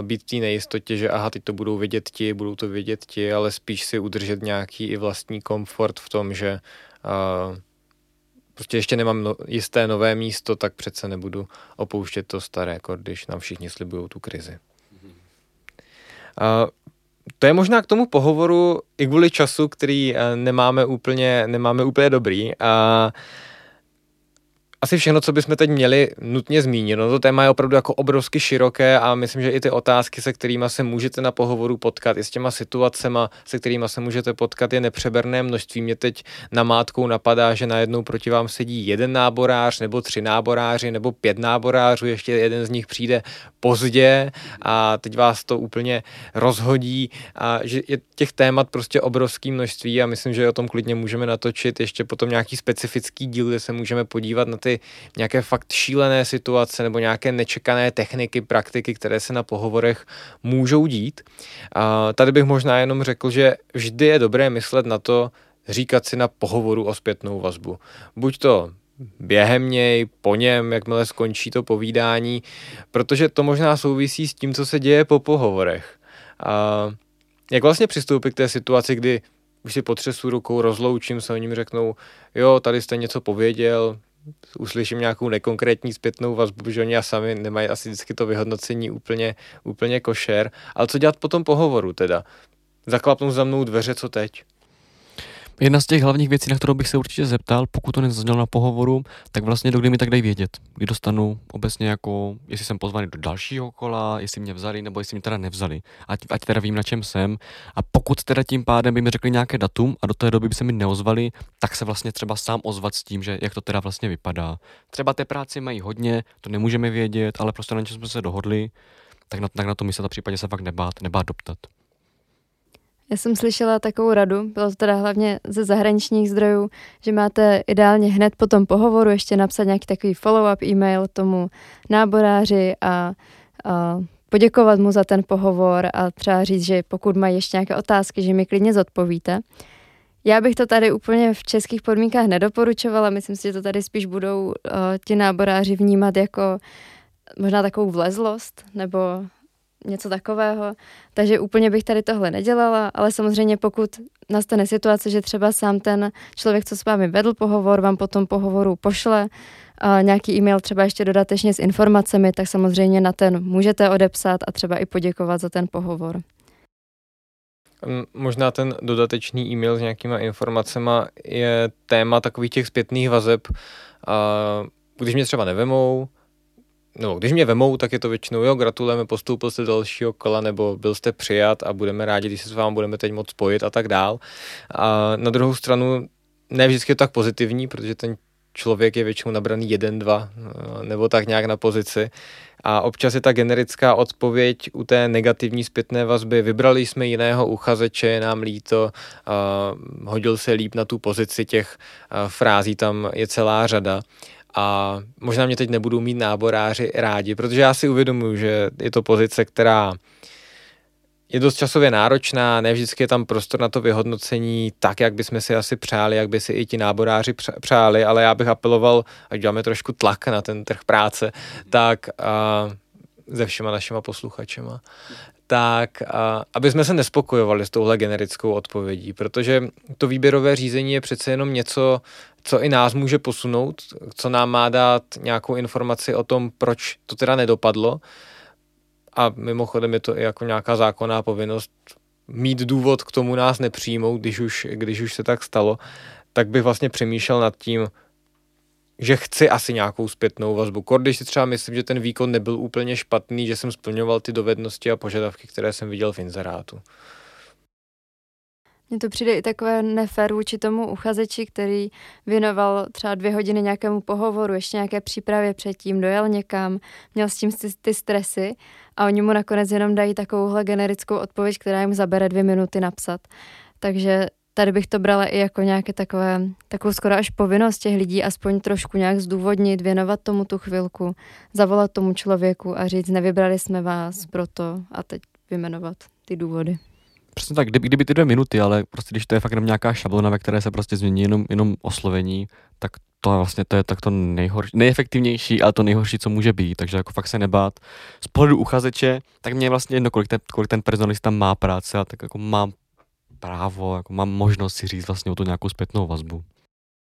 být v té nejistotě, že aha, teď to budou vědět ti, budou to vědět ti, ale spíš si udržet nějaký i vlastní komfort v tom, že a, prostě ještě nemám no, jisté nové místo, tak přece nebudu opouštět to staré, jako když nám všichni slibují tu krizi. Uh, to je možná k tomu pohovoru i kvůli času, který eh, nemáme úplně, nemáme úplně dobrý. A asi všechno, co bychom teď měli nutně zmínit. No to téma je opravdu jako obrovsky široké a myslím, že i ty otázky, se kterými se můžete na pohovoru potkat, i s těma situacemi, se kterými se můžete potkat, je nepřeberné množství. Mě teď na mátkou napadá, že najednou proti vám sedí jeden náborář, nebo tři náboráři, nebo pět náborářů, ještě jeden z nich přijde pozdě a teď vás to úplně rozhodí a že je těch témat prostě obrovský množství a myslím, že o tom klidně můžeme natočit ještě potom nějaký specifický díl, kde se můžeme podívat na ty ty nějaké fakt šílené situace nebo nějaké nečekané techniky, praktiky, které se na pohovorech můžou dít. A tady bych možná jenom řekl, že vždy je dobré myslet na to, říkat si na pohovoru o zpětnou vazbu. Buď to během něj, po něm, jakmile skončí to povídání, protože to možná souvisí s tím, co se děje po pohovorech. A jak vlastně přistoupit k té situaci, kdy už si potřesu rukou, rozloučím se, oni mi řeknou, jo, tady jste něco pověděl, uslyším nějakou nekonkrétní zpětnou vazbu, že oni a sami nemají asi vždycky to vyhodnocení úplně, úplně košer. Ale co dělat po tom pohovoru teda? Zaklapnou za mnou dveře, co teď? Jedna z těch hlavních věcí, na kterou bych se určitě zeptal, pokud to nezaznělo na pohovoru, tak vlastně do kdy mi tak dají vědět, kdy dostanu obecně jako, jestli jsem pozvaný do dalšího kola, jestli mě vzali nebo jestli mě teda nevzali, ať, ať teda vím, na čem jsem. A pokud teda tím pádem by mi řekli nějaké datum a do té doby by se mi neozvali, tak se vlastně třeba sám ozvat s tím, že jak to teda vlastně vypadá. Třeba té práci mají hodně, to nemůžeme vědět, ale prostě na něčem jsme se dohodli, tak na, tak na to myslet a případně se fakt nebát, nebát doptat. Já jsem slyšela takovou radu, bylo to teda hlavně ze zahraničních zdrojů, že máte ideálně hned po tom pohovoru ještě napsat nějaký takový follow-up e-mail tomu náboráři a, a poděkovat mu za ten pohovor a třeba říct, že pokud mají ještě nějaké otázky, že mi klidně zodpovíte. Já bych to tady úplně v českých podmínkách nedoporučovala, myslím si, že to tady spíš budou uh, ti náboráři vnímat jako možná takovou vlezlost nebo něco takového. Takže úplně bych tady tohle nedělala, ale samozřejmě pokud nastane situace, že třeba sám ten člověk, co s vámi vedl pohovor, vám potom pohovoru pošle a nějaký e-mail třeba ještě dodatečně s informacemi, tak samozřejmě na ten můžete odepsat a třeba i poděkovat za ten pohovor. Možná ten dodatečný e-mail s nějakýma informacemi je téma takových těch zpětných vazeb. Když mě třeba nevemou, no, když mě vemou, tak je to většinou, jo, gratulujeme, postoupil jste do dalšího kola, nebo byl jste přijat a budeme rádi, když se s vámi budeme teď moc spojit a tak dál. A na druhou stranu, ne vždycky je to tak pozitivní, protože ten člověk je většinou nabraný jeden, dva, nebo tak nějak na pozici. A občas je ta generická odpověď u té negativní zpětné vazby, vybrali jsme jiného uchazeče, nám líto, hodil se líp na tu pozici těch frází, tam je celá řada a možná mě teď nebudou mít náboráři rádi, protože já si uvědomuji, že je to pozice, která je dost časově náročná, ne vždycky je tam prostor na to vyhodnocení tak, jak bychom si asi přáli, jak by si i ti náboráři přáli, ale já bych apeloval, ať děláme trošku tlak na ten trh práce, tak a, se všema našima posluchačema, tak a, aby jsme se nespokojovali s touhle generickou odpovědí, protože to výběrové řízení je přece jenom něco, co i nás může posunout, co nám má dát nějakou informaci o tom, proč to teda nedopadlo. A mimochodem je to i jako nějaká zákonná povinnost mít důvod k tomu nás nepřijmout, když už, když už se tak stalo, tak bych vlastně přemýšlel nad tím, že chci asi nějakou zpětnou vazbu. Kor, když si třeba myslím, že ten výkon nebyl úplně špatný, že jsem splňoval ty dovednosti a požadavky, které jsem viděl v inzerátu. Mně to přijde i takové nefér vůči tomu uchazeči, který věnoval třeba dvě hodiny nějakému pohovoru, ještě nějaké přípravě předtím, dojel někam, měl s tím ty, ty stresy a oni mu nakonec jenom dají takovouhle generickou odpověď, která jim zabere dvě minuty napsat. Takže tady bych to brala i jako nějaké takové, takovou skoro až povinnost těch lidí, aspoň trošku nějak zdůvodnit, věnovat tomu tu chvilku, zavolat tomu člověku a říct, nevybrali jsme vás proto a teď vyjmenovat ty důvody. Přesně tak, kdyby, kdyby ty dvě minuty, ale prostě když to je fakt jenom nějaká šablona, ve které se prostě změní jenom, jenom oslovení, tak to je vlastně to je tak to nejhorší, nejefektivnější, ale to nejhorší, co může být, takže jako fakt se nebát. Z pohledu uchazeče, tak mě vlastně jedno, kolik ten, kolik ten personalista má práce, a tak jako mám právo, jako mám možnost si říct vlastně o tu nějakou zpětnou vazbu.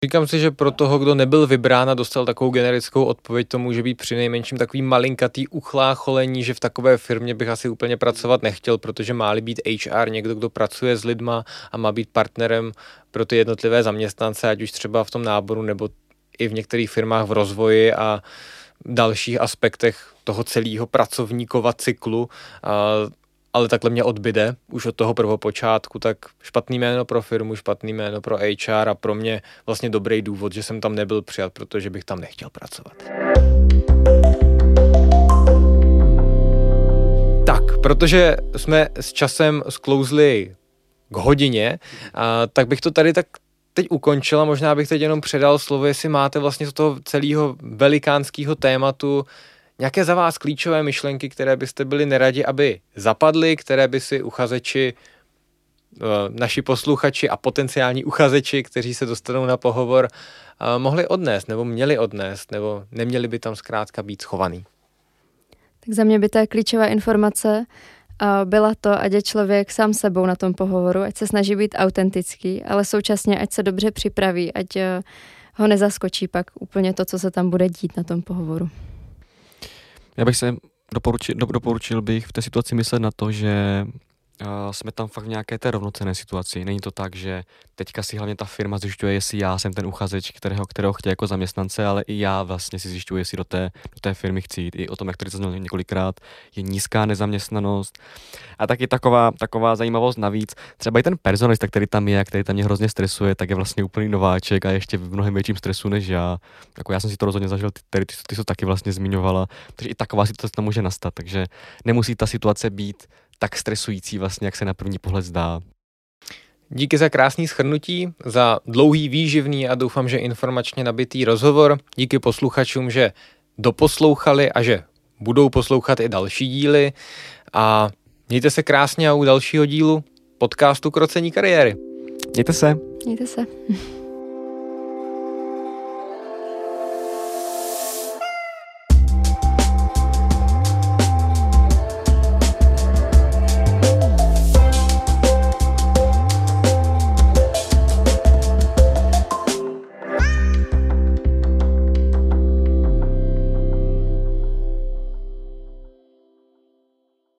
Říkám si, že pro toho, kdo nebyl vybrán a dostal takovou generickou odpověď, to může být při nejmenším takový malinkatý uchlácholení, že v takové firmě bych asi úplně pracovat nechtěl, protože má být HR někdo, kdo pracuje s lidma a má být partnerem pro ty jednotlivé zaměstnance, ať už třeba v tom náboru nebo i v některých firmách v rozvoji a dalších aspektech toho celého pracovníkova cyklu, ale takhle mě odbyde už od toho prvopočátku, tak špatný jméno pro firmu, špatný jméno pro HR a pro mě vlastně dobrý důvod, že jsem tam nebyl přijat, protože bych tam nechtěl pracovat. Tak, protože jsme s časem sklouzli k hodině, a, tak bych to tady tak teď ukončila, možná bych teď jenom předal slovo, jestli máte vlastně z toho celého velikánského tématu nějaké za vás klíčové myšlenky, které byste byli neradi, aby zapadly, které by si uchazeči, eh, naši posluchači a potenciální uchazeči, kteří se dostanou na pohovor, eh, mohli odnést nebo měli odnést, nebo neměli by tam zkrátka být schovaný? Tak za mě by ta klíčová informace byla to, ať je člověk sám sebou na tom pohovoru, ať se snaží být autentický, ale současně ať se dobře připraví, ať eh, ho nezaskočí pak úplně to, co se tam bude dít na tom pohovoru. Já bych se doporučil, doporučil bych v té situaci myslet na to, že jsme tam fakt v nějaké té rovnocené situaci. Není to tak, že teďka si hlavně ta firma zjišťuje, jestli já jsem ten uchazeč, kterého, kterého chtějí jako zaměstnance, ale i já vlastně si zjišťuji, jestli do té, do té firmy chci jít. I o tom, jak tady zaznělo několikrát, je nízká nezaměstnanost. A taky taková, taková zajímavost navíc. Třeba i ten personalista, který tam je, který tam mě hrozně stresuje, tak je vlastně úplný nováček a ještě v mnohem větším stresu než já. Jako já jsem si to rozhodně zažil, ty, ty, ty, ty to taky vlastně zmiňovala. Takže i taková situace tam může nastat. Takže nemusí ta situace být tak stresující vlastně, jak se na první pohled zdá. Díky za krásný schrnutí, za dlouhý, výživný a doufám, že informačně nabitý rozhovor. Díky posluchačům, že doposlouchali a že budou poslouchat i další díly. A mějte se krásně a u dalšího dílu podcastu Krocení kariéry. Mějte se. Mějte se.